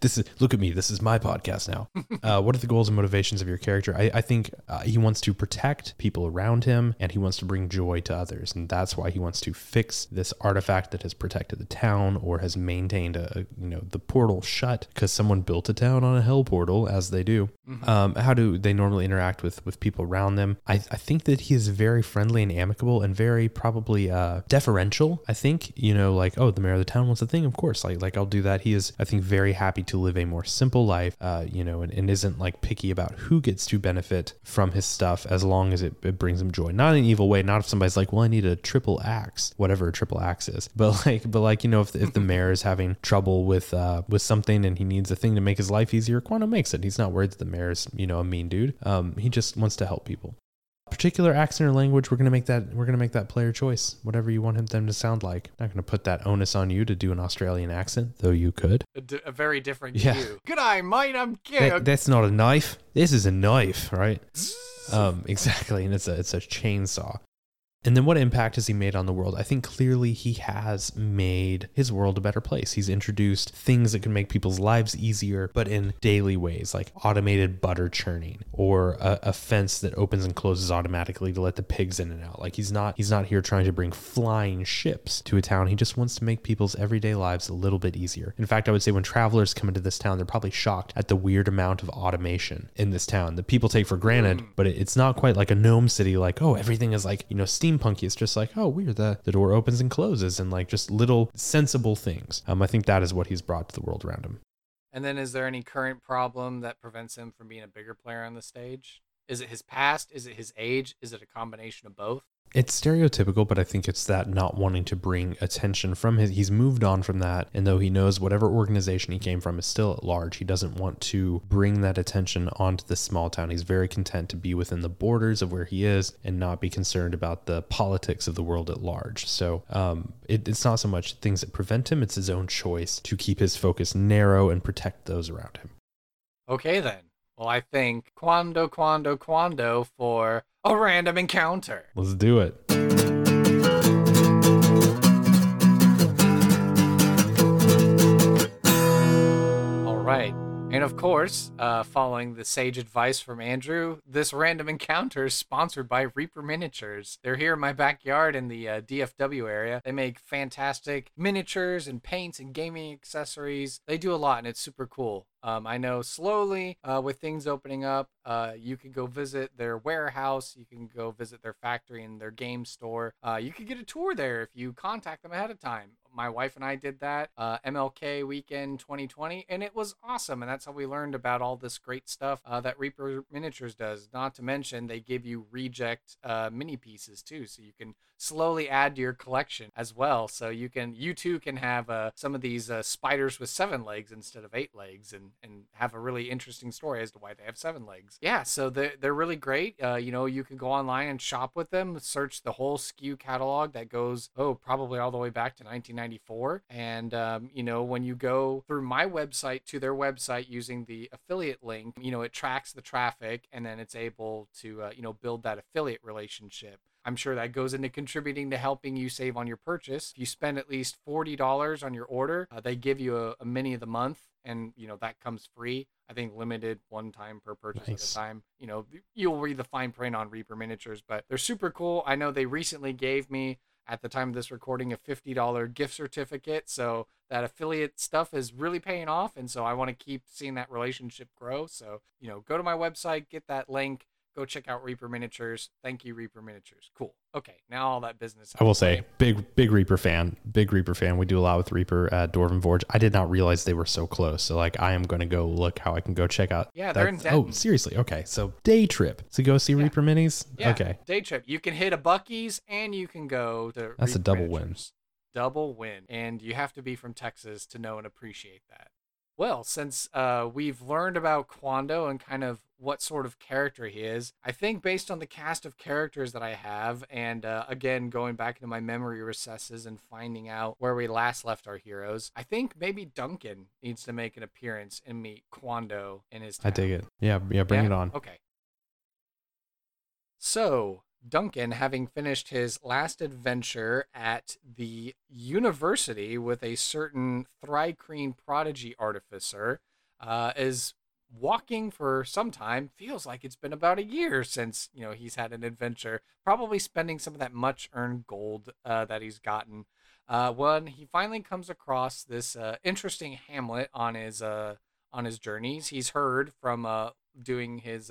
this is look at me. This is my podcast now. Uh, what are the goals and motivations of your character? I, I think uh, he wants to protect people around him, and he wants to bring joy to others, and that's why he wants to fix this artifact that has protected the town or has maintained a, you know the portal shut because someone built a town on a hell portal, as they do. Um, how do they normally interact with with people around them? I, I think that he is very friendly and amicable and very probably uh, deferential. I think you know like oh the mayor of the town wants a thing, of course like like I'll do that. He is I think very happy to live a more simple life, uh, you know, and, and isn't like picky about who gets to benefit from his stuff as long as it, it brings him joy. Not in an evil way. Not if somebody's like well I need a triple axe, whatever a triple axe is, but like but like you know if if the mayor is having trouble with uh with something and he needs a thing to make his life easier, Quando makes it. He's not worried that the mayor's you know a mean dude. Um, he just wants to help people. Particular accent or language, we're gonna make that we're gonna make that player choice. Whatever you want him them to sound like. Not gonna put that onus on you to do an Australian accent, though you could. A, d- a very different Yeah. view. Good eye, mate. I'm That- that's not a knife. This is a knife, right? Um, exactly, and it's a it's a chainsaw. And then what impact has he made on the world? I think clearly he has made his world a better place. He's introduced things that can make people's lives easier, but in daily ways, like automated butter churning or a, a fence that opens and closes automatically to let the pigs in and out. Like he's not he's not here trying to bring flying ships to a town. He just wants to make people's everyday lives a little bit easier. In fact, I would say when travelers come into this town, they're probably shocked at the weird amount of automation in this town that people take for granted, mm. but it, it's not quite like a gnome city like, oh, everything is like, you know, steampunky. It's just like, oh, weird, the, the door opens and closes and like just little sensible things. Um, I think that is what he's brought to the world around him. And then, is there any current problem that prevents him from being a bigger player on the stage? Is it his past? Is it his age? Is it a combination of both? It's stereotypical, but I think it's that not wanting to bring attention from his. He's moved on from that, and though he knows whatever organization he came from is still at large, he doesn't want to bring that attention onto the small town. He's very content to be within the borders of where he is and not be concerned about the politics of the world at large. So um, it, it's not so much things that prevent him; it's his own choice to keep his focus narrow and protect those around him. Okay, then. Well, I think Quando, Quando, Quando for a random encounter. Let's do it. All right. And of course, uh, following the sage advice from Andrew, this random encounter is sponsored by Reaper Miniatures. They're here in my backyard in the uh, DFW area. They make fantastic miniatures and paints and gaming accessories. They do a lot and it's super cool. Um, I know slowly uh, with things opening up, uh, you can go visit their warehouse, you can go visit their factory and their game store. Uh, you can get a tour there if you contact them ahead of time. My wife and I did that uh, MLK weekend 2020, and it was awesome. And that's how we learned about all this great stuff uh, that Reaper Miniatures does. Not to mention, they give you reject uh, mini pieces too, so you can slowly add to your collection as well. So you can, you too, can have some of these spiders with seven legs instead of eight legs, and and have a really interesting story as to why they have seven legs. Yeah, so they're, they're really great. Uh, you know, you can go online and shop with them, search the whole SKU catalog that goes, oh, probably all the way back to 1994. And, um, you know, when you go through my website to their website using the affiliate link, you know, it tracks the traffic and then it's able to, uh, you know, build that affiliate relationship. I'm sure that goes into contributing to helping you save on your purchase. If you spend at least $40 on your order, uh, they give you a, a mini of the month and you know that comes free. I think limited one time per purchase nice. at a time. You know, you'll read the fine print on Reaper miniatures, but they're super cool. I know they recently gave me at the time of this recording a $50 gift certificate, so that affiliate stuff is really paying off and so I want to keep seeing that relationship grow. So, you know, go to my website, get that link go check out Reaper Miniatures. Thank you, Reaper Miniatures. Cool. Okay, now all that business. I will say, big big Reaper fan, big Reaper fan. We do a lot with Reaper at Dwarven Forge. I did not realize they were so close. So like, I am going to go look how I can go check out. Yeah, they're in Denton. Oh, seriously? Okay, so day trip to go see yeah. Reaper Minis. Yeah, okay, day trip. You can hit a Buc-ee's and you can go to. That's Reaper a double Miniatures. win. Double win, and you have to be from Texas to know and appreciate that. Well, since uh, we've learned about Quando and kind of what sort of character he is, I think based on the cast of characters that I have, and uh, again, going back into my memory recesses and finding out where we last left our heroes, I think maybe Duncan needs to make an appearance and meet Quando in his town. I dig it. Yeah, yeah, bring yeah? it on. Okay. So, Duncan, having finished his last adventure at the university with a certain Thri-kreen prodigy artificer, uh, is walking for some time. Feels like it's been about a year since you know he's had an adventure. Probably spending some of that much earned gold uh, that he's gotten. Uh, when he finally comes across this uh, interesting hamlet on his uh, on his journeys, he's heard from uh, doing his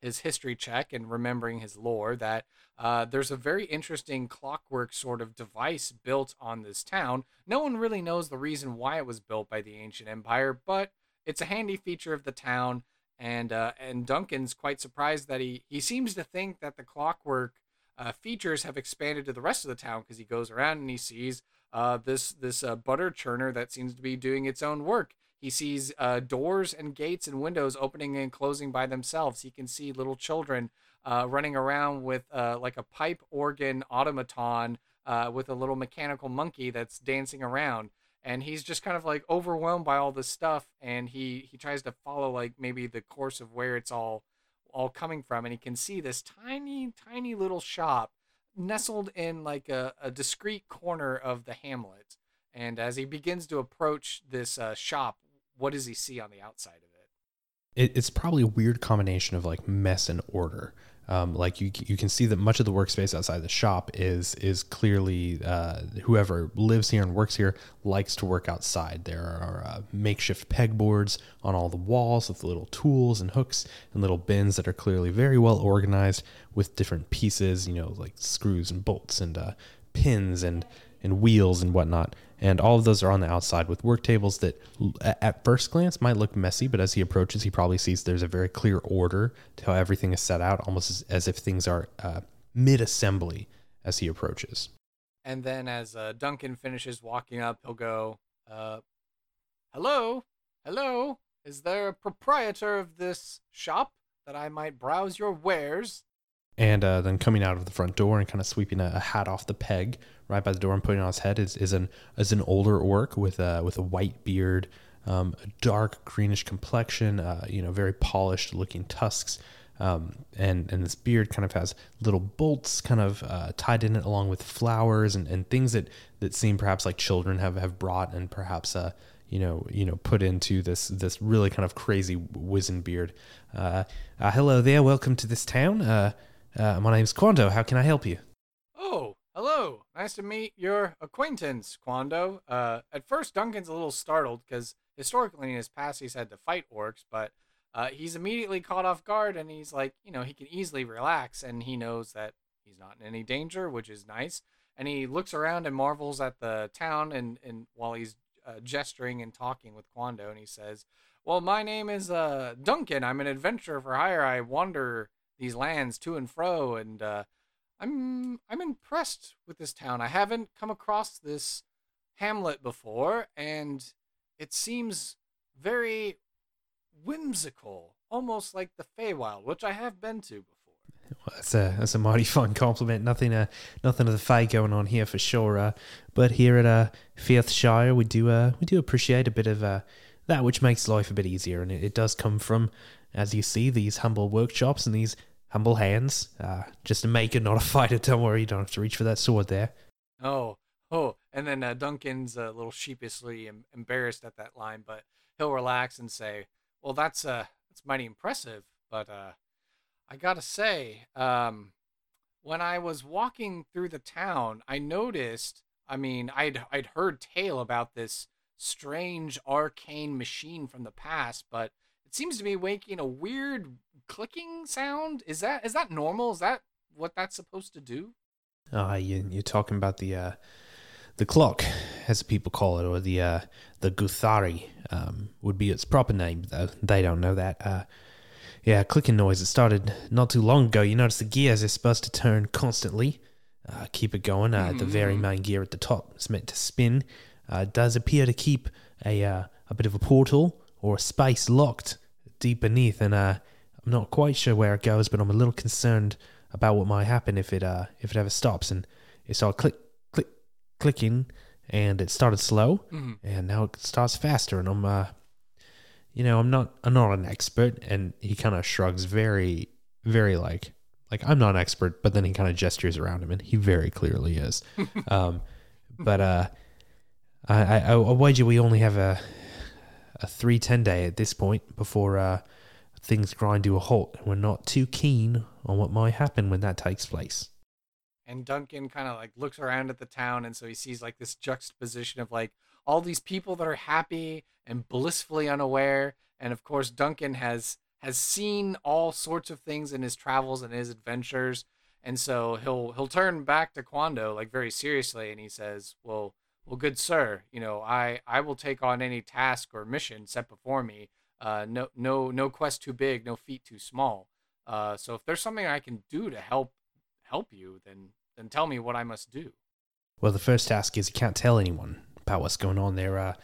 his history check and remembering his lore that uh, there's a very interesting clockwork sort of device built on this town. No one really knows the reason why it was built by the ancient empire, but it's a handy feature of the town. And uh, and Duncan's quite surprised that he he seems to think that the clockwork uh, features have expanded to the rest of the town because he goes around and he sees uh, this this uh, butter churner that seems to be doing its own work. He sees uh, doors and gates and windows opening and closing by themselves. He can see little children uh, running around with uh, like a pipe organ automaton uh, with a little mechanical monkey that's dancing around. And he's just kind of like overwhelmed by all this stuff, and he he tries to follow like maybe the course of where it's all all coming from, and he can see this tiny tiny little shop nestled in like a, a discreet corner of the hamlet. And as he begins to approach this uh, shop, what does he see on the outside of it? it it's probably a weird combination of like mess and order. Um, like you, you can see that much of the workspace outside the shop is is clearly uh, whoever lives here and works here likes to work outside. There are uh, makeshift pegboards on all the walls with little tools and hooks and little bins that are clearly very well organized with different pieces, you know, like screws and bolts and uh, pins and and wheels and whatnot. And all of those are on the outside with work tables that at first glance might look messy, but as he approaches, he probably sees there's a very clear order to how everything is set out, almost as, as if things are uh, mid assembly as he approaches. And then as uh, Duncan finishes walking up, he'll go, uh, Hello, hello, is there a proprietor of this shop that I might browse your wares? And uh, then coming out of the front door and kind of sweeping a, a, hat off the peg right by the door and putting it on his head is, is an is an older orc with a with a white beard, um, a dark greenish complexion, uh, you know, very polished looking tusks, um, and and this beard kind of has little bolts kind of uh, tied in it along with flowers and, and things that that seem perhaps like children have have brought and perhaps uh, you know, you know, put into this this really kind of crazy wizened beard. Uh, uh, hello there, welcome to this town. Uh, uh, my name's Quando. How can I help you? Oh, hello. Nice to meet your acquaintance, Quando. Uh, at first, Duncan's a little startled because historically in his past he's had to fight orcs, but uh, he's immediately caught off guard and he's like, you know, he can easily relax and he knows that he's not in any danger, which is nice. And he looks around and marvels at the town and, and while he's uh, gesturing and talking with Quando, and he says, "Well, my name is uh, Duncan. I'm an adventurer for hire. I wander these lands to and fro, and uh, I'm I'm impressed with this town. I haven't come across this hamlet before, and it seems very whimsical, almost like the Feywild, which I have been to before." Well, that's a that's a mighty fine compliment. Nothing uh nothing of the fey going on here for sure. Uh, but here at uh Firthshire, we do uh we do appreciate a bit of uh that which makes life a bit easier, and it, it does come from, as you see, these humble workshops and these humble hands. Uh, just a maker, not a fighter. Don't worry, you don't have to reach for that sword there. Oh, oh, and then uh, Duncan's a little sheepishly em- embarrassed at that line, but he'll relax and say, "Well, that's uh, that's mighty impressive, but uh, I gotta say, um, when I was walking through the town, I noticed. I mean, I'd I'd heard tale about this strange arcane machine from the past, but it seems to be making a weird clicking sound. Is that is that normal? Is that what that's supposed to do? Ah, you, you're talking about the uh, the clock, as people call it, or the uh, the Guthari um, would be its proper name, though they don't know that. Uh, yeah, clicking noise. It started not too long ago. You notice the gears are supposed to turn constantly. Uh, keep it going. Uh, The very main gear at the top is meant to spin. Uh, it does appear to keep a uh, a bit of a portal or a space locked deep beneath, and uh, I'm not quite sure where it goes, but I'm a little concerned about what might happen if it uh if it ever stops. And it started click click clicking and it started slow Mhm. and now it starts faster. And I'm uh you know I'm not I'm not an expert and he kind of shrugs very very like like I'm not an expert but then he kind of gestures around him and he very clearly is. Um but uh I I, I wager we only have a a three ten day at this point before uh things grind to a halt and we're not too keen on what might happen when that takes place. And Duncan kind of like looks around at the town, and so he sees like this juxtaposition of like all these people that are happy and blissfully unaware. And of course, Duncan has has seen all sorts of things in his travels and his adventures. And so he'll he'll turn back to Quando like very seriously, and he says, "Well, well, good sir, you know, I I will take on any task or mission set before me. Uh, no no no quest too big, no feat too small. Uh, so if there's something I can do to help help you, then then tell me what I must do." Well, the first task is you can't tell anyone about what's going on. They're uh,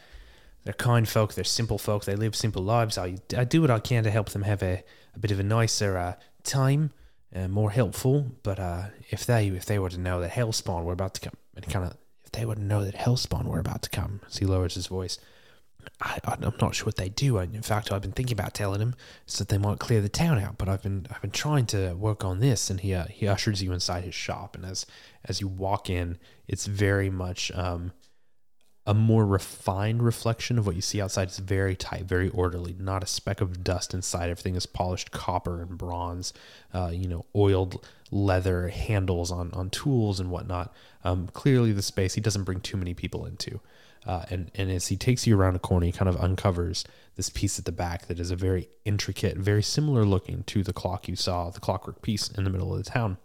they're kind folk. They're simple folk. They live simple lives. I, I do what I can to help them have a, a bit of a nicer uh, time, uh, more helpful. But uh, if they if they were to know that Hellspawn were about to come, and kind of they to know that Hellspawn were about to come, as he lowers his voice, I, I'm not sure what they do. In fact, I've been thinking about telling them so that they might clear the town out. But I've been I've been trying to work on this. And he uh, he ushers you inside his shop. And as as you walk in, it's very much um, a more refined reflection of what you see outside. It's very tight, very orderly. Not a speck of dust inside. Everything is polished copper and bronze. Uh, you know, oiled leather handles on on tools and whatnot. Um, clearly, the space he doesn't bring too many people into. Uh, and and as he takes you around a corner, he kind of uncovers this piece at the back that is a very intricate, very similar looking to the clock you saw, the clockwork piece in the middle of the town,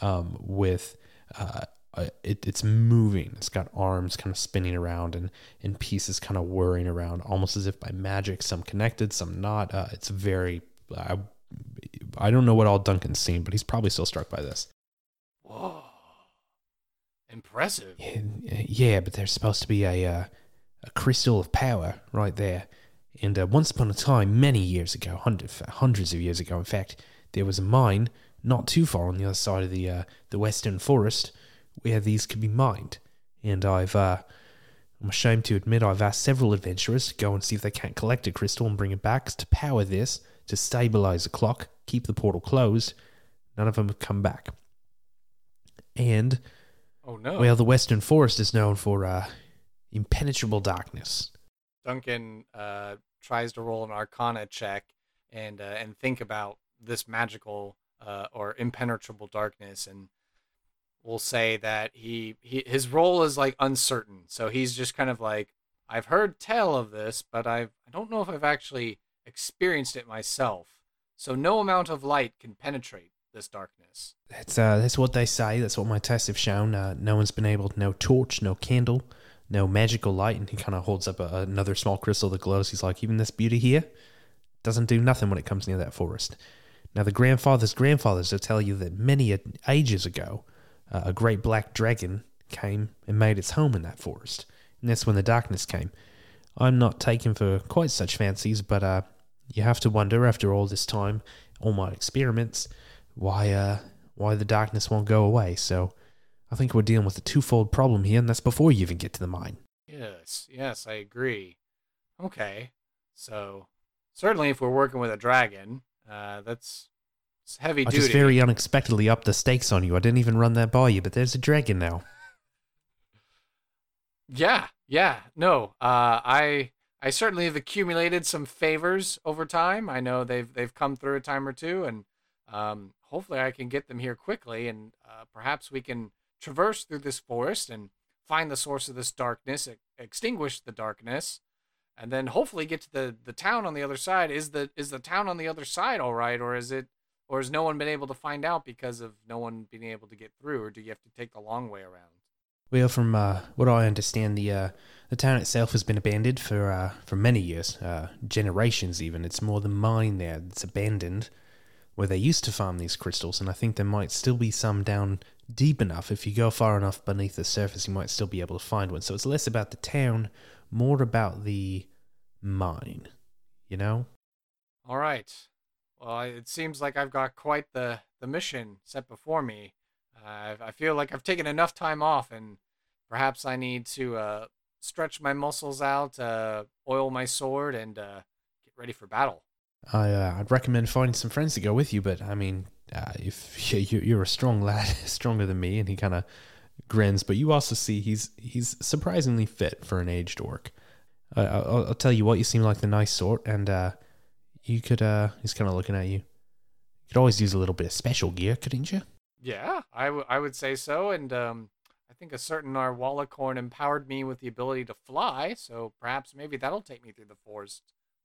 um, with uh, uh, it, it's moving. It's got arms kind of spinning around and and pieces kind of whirring around, almost as if by magic. Some connected, some not. Uh, it's very. I, I don't know what all Duncan's seen, but he's probably still struck by this. Whoa, impressive. Yeah, yeah, but there's supposed to be a uh, a crystal of power right there. And uh, once upon a time, many years ago, hundreds hundreds of years ago, in fact, there was a mine not too far on the other side of the uh, the western forest where these could be mined. And I've uh, I'm ashamed to admit I've asked several adventurers to go and see if they can't collect a crystal and bring it back to power this, to stabilize the clock, keep the portal closed. None of them have come back. And Oh no. well, the Western Forest is known for uh, impenetrable darkness. Duncan uh, tries to roll an Arcana check and uh, and think about this magical uh, or impenetrable darkness, and we'll say that he, he his role is like uncertain. So he's just kind of like, I've heard tell of this, but I've I don't know if I've actually experienced it myself. So no amount of light can penetrate this darkness. That's uh, that's what they say. That's what my tests have shown. Uh, no one's been able. to, No torch, no candle, no magical light. And he kind of holds up a, another small crystal that glows. He's like, even this beauty here doesn't do nothing when it comes near that forest. Now, the grandfathers' grandfathers will tell you that many ages ago, uh, a great black dragon came and made its home in that forest. And that's when the darkness came. I'm not taken for quite such fancies, but uh, you have to wonder after all this time, all my experiments, why uh, why the darkness won't go away. So I think we're dealing with a twofold problem here, and that's before you even get to the mine. Yes, yes, I agree. Okay, so certainly if we're working with a dragon, uh, that's it's heavy I duty. just very unexpectedly upped the stakes on you. I didn't even run that by you, but there's a dragon now. Yeah, yeah. No, uh, I I certainly have accumulated some favors over time. I know they've they've come through a time or two, and um, hopefully I can get them here quickly, and uh, perhaps we can traverse through this forest and find the source of this darkness, e- extinguish the darkness, and then hopefully get to the the town on the other side. Is the is the town on the other side all right, or is it? Or has no one been able to find out because of no one being able to get through, or do you have to take the long way around? Well, from uh, what I understand, the uh, the town itself has been abandoned for uh, for many years, uh, generations even. It's more the mine there that's abandoned, where they used to farm these crystals, and I think there might still be some down deep enough. If you go far enough beneath the surface, you might still be able to find one. So it's less about the town, more about the mine. You know? All right. Well, it seems like I've got quite the, the mission set before me. Uh, I feel like I've taken enough time off, and perhaps I need to uh, stretch my muscles out, uh, oil my sword, and uh, get ready for battle. I uh, I'd recommend finding some friends to go with you, but I mean, uh, if you- you're a strong lad, stronger than me, and he kind of grins, but you also see he's he's surprisingly fit for an aged orc. I'll, I'll tell you what, you seem like the nice sort, and uh, you could. Uh, he's kind of looking at you. You could always use a little bit of special gear, couldn't you? Yeah, I, w- I would say so. And um, think a certain Narwhalicorn empowered me with the ability to fly, so perhaps maybe that'll take me through the forest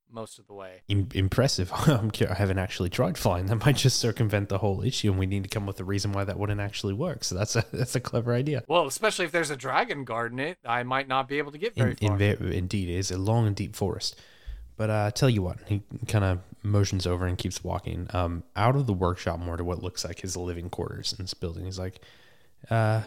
most of the way. Im- impressive. I haven't actually tried flying. That might just circumvent the whole issue, and we need to come up with a reason why that wouldn't actually work. So that's a that's a clever idea. Well, especially if there's a dragon guard in it, I might not be able to get very in, far. in indeed, it is a long and deep forest. But uh, tell you what, he kind of motions over and keeps walking um, out of the workshop more to what looks like his living quarters in this building. He's like, uh,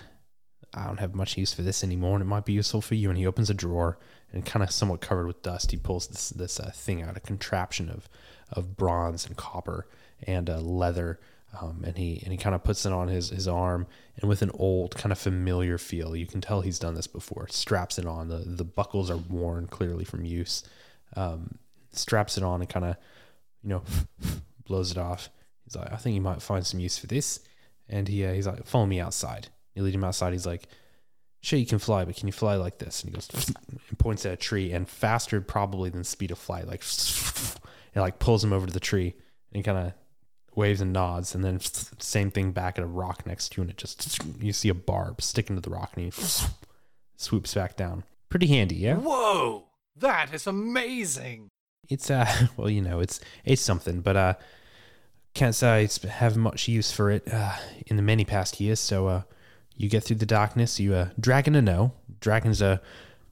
I don't have much use for this anymore, and it might be useful for you. And he opens a drawer and, kind of somewhat covered with dust, he pulls this this uh, thing out, a contraption of of bronze and copper and uh, leather. Um, and he and he kind of puts it on his, his arm, and with an old kind of familiar feel, you can tell he's done this before. Straps it on. the The buckles are worn clearly from use. Um, straps it on and kind of, you know, blows it off. He's like, I think you might find some use for this. And he uh, he's like, follow me outside. You lead him outside. He's like, sure you can fly, but can you fly like this? And he goes and points at a tree, and faster probably than speed of flight, like it like pulls him over to the tree, and kind of waves and nods, and then same thing back at a rock next to you, and it just you see a barb sticking to the rock, and he swoops back down. Pretty handy, yeah. Whoa! That is amazing! It's uh, well, you know, it's it's something, but uh, can't say I have much use for it uh, in the many past years. So uh, you get through the darkness. You uh, dragon to know. Dragon's a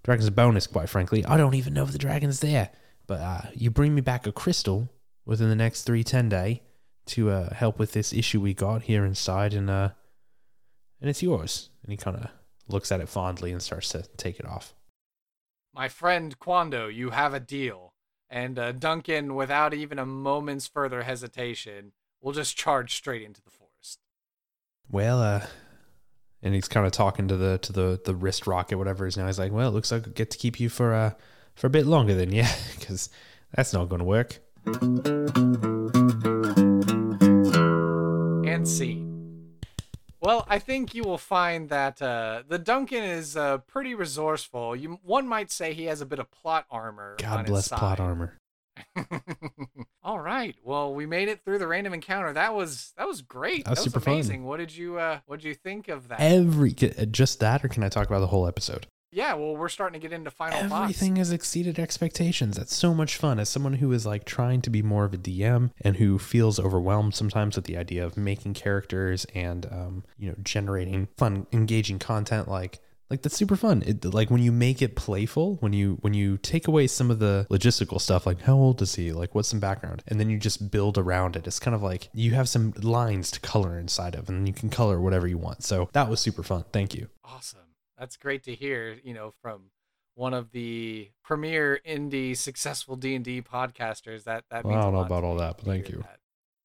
dragon's a bonus, quite frankly. I don't even know if the dragon's there, but uh, you bring me back a crystal within the next three ten day to uh, help with this issue we got here inside, and uh, and it's yours. And he kind of looks at it fondly and starts to take it off. My friend Quando, you have a deal. And uh, Duncan, without even a moment's further hesitation, will just charge straight into the forest. well, uh, and he's kind of talking to the to the the wrist rocket, whatever it is now. He's like, well, it looks like I get to keep you for uh for a bit longer than yeah, because that's not going to work. And see. Well, I think you will find that uh, the Duncan is uh, pretty resourceful. You, one might say he has a bit of plot armor. God bless plot armor. All right. Well, we made it through the random encounter. That was that was great. That was super fun. amazing. What did you uh what did you think of that? Every just that, or can I talk about the whole episode? yeah, well, we're starting to get into final Everything has exceeded expectations. That's so much fun. As someone who is like trying to be more of a DM and who feels overwhelmed sometimes with the idea of making characters and um, you know generating fun, engaging content, like like that's super fun. It, like when you make it playful, when you when you take away some of the logistical stuff, like how old is he, like what's some background, and then you just build around it. It's kind of like you have some lines to color inside of, and you can color whatever you want. So that was super fun. Thank you. Awesome. That's great to hear, you know, from one of the premier indie successful D&D podcasters. That that Well, I don't know about all that, but thank you. that.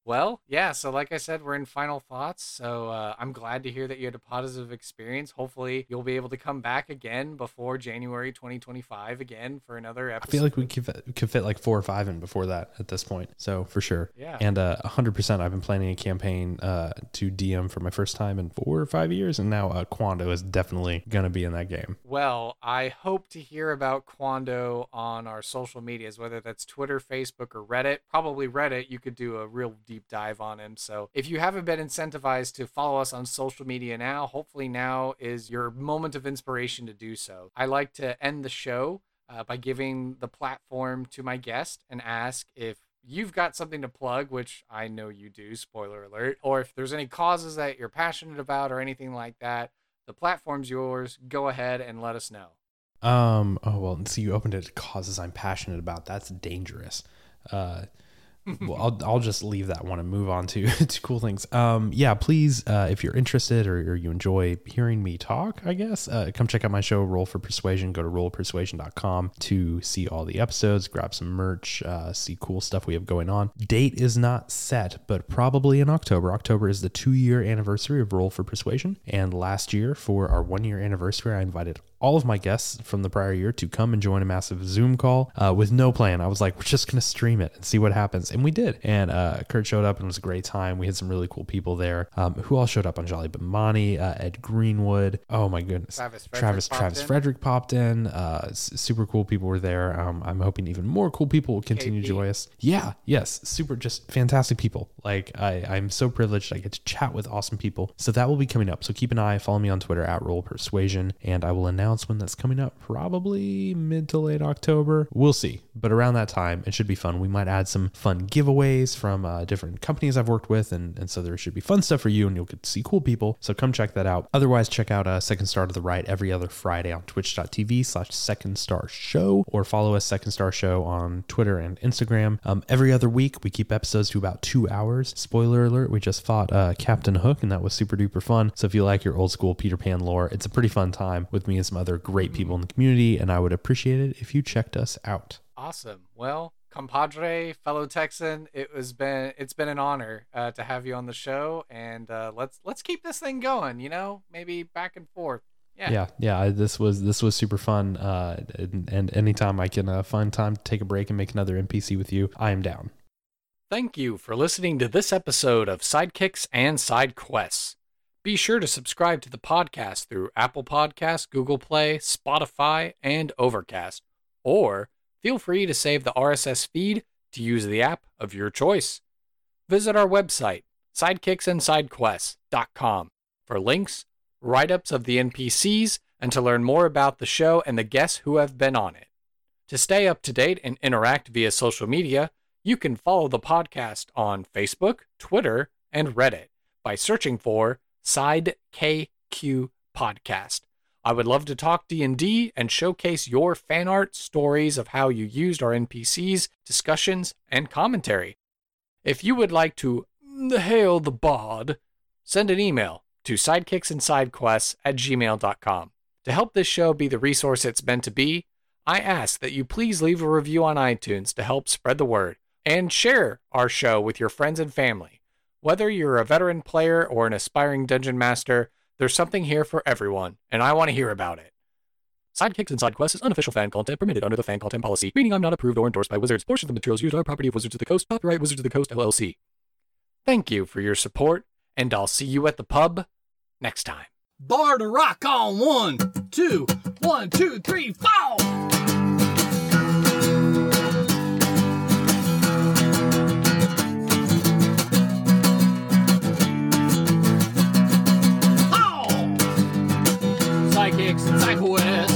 Well, yeah, so like I said, we're in final thoughts. So uh, I'm glad to hear that you had a positive experience. Hopefully, you'll be able to come back again before January 2025 again for another episode. I feel like we could fit, could fit like four or five in before that at this point. So for sure. Yeah. And uh, 100%, I've been planning a campaign uh, to DM for my first time in four or five years. And now uh, Quando is definitely going to be in that game. Well, I hope to hear about Quando on our social medias, whether that's Twitter, Facebook, or Reddit. Probably Reddit, you could do a real deep dive on him. So if you haven't been incentivized to follow us on social media now, hopefully now is your moment of inspiration to do so. I like to end the show uh, by giving the platform to my guest and ask if you've got something to plug, which I know you do, spoiler alert, or if there's any causes that you're passionate about or anything like that, the platform's yours. Go ahead and let us know. Um. Oh well. So you opened it to causes I'm passionate about. That's dangerous. Uh, well, I'll, I'll just leave that one and move on to, to cool things. Um, yeah, please, uh, if you're interested or, or you enjoy hearing me talk, I guess, uh, come check out my show, Roll for Persuasion. Go to rollpersuasion.com to see all the episodes, grab some merch, uh, see cool stuff we have going on. Date is not set, but probably in October. October is the two year anniversary of Roll for Persuasion. And last year, for our one year anniversary, I invited all of my guests from the prior year to come and join a massive Zoom call uh, with no plan. I was like, we're just going to stream it and see what happens. And we did. And uh, Kurt showed up and it was a great time. We had some really cool people there. Um, who all showed up on Jolly Bimani, uh, Ed Greenwood. Oh my goodness. Travis Frederick Travis, popped Travis in. Frederick popped in. Uh, s- super cool people were there. Um, I'm hoping even more cool people will continue to join us. Yeah, yes, super, just fantastic people. Like I, I'm so privileged I get to chat with awesome people. So that will be coming up. So keep an eye. Follow me on Twitter at Roll Persuasion, and I will announce when that's coming up. Probably mid to late October. We'll see. But around that time, it should be fun. We might add some fun giveaways from uh, different companies I've worked with, and, and so there should be fun stuff for you, and you'll get to see cool people. So come check that out. Otherwise, check out uh, Second Star to the Right every other Friday on twitch.tv slash Second Star Show, or follow us Second Star Show on Twitter and Instagram. Um, every other week, we keep episodes to about two hours. Spoiler alert, we just fought uh, Captain Hook, and that was super duper fun. So if you like your old school Peter Pan lore, it's a pretty fun time with me and some other great people in the community, and I would appreciate it if you checked us out. Awesome. Well, compadre, fellow Texan, it was been it's been an honor uh, to have you on the show, and uh, let's let's keep this thing going. You know, maybe back and forth. Yeah. yeah yeah I, this was this was super fun uh and, and anytime i can uh, find time to take a break and make another npc with you i am down Thank you for listening to this episode of Sidekicks and Side Quests. Be sure to subscribe to the podcast through Apple Podcasts, Google Play, Spotify, and Overcast. Or feel free to save the RSS feed to use the app of your choice. Visit our website, sidekicksandsidequests.com, for links, write ups of the NPCs, and to learn more about the show and the guests who have been on it. To stay up to date and interact via social media, you can follow the podcast on Facebook, Twitter, and Reddit by searching for Side KQ Podcast. I would love to talk D&D and showcase your fan art, stories of how you used our NPCs, discussions, and commentary. If you would like to hail the bod, send an email to sidekicksandsidequests at gmail.com. To help this show be the resource it's meant to be, I ask that you please leave a review on iTunes to help spread the word and share our show with your friends and family. Whether you're a veteran player or an aspiring dungeon master, there's something here for everyone, and I want to hear about it. Sidekicks and Side Quests is unofficial fan content permitted under the fan content policy, meaning I'm not approved or endorsed by Wizards. Portions of the materials used are property of Wizards of the Coast, copyright Wizards of the Coast LLC. Thank you for your support, and I'll see you at the pub next time. Bar to rock on one, two, one, two, three, four. Sidekicks and Side Quests.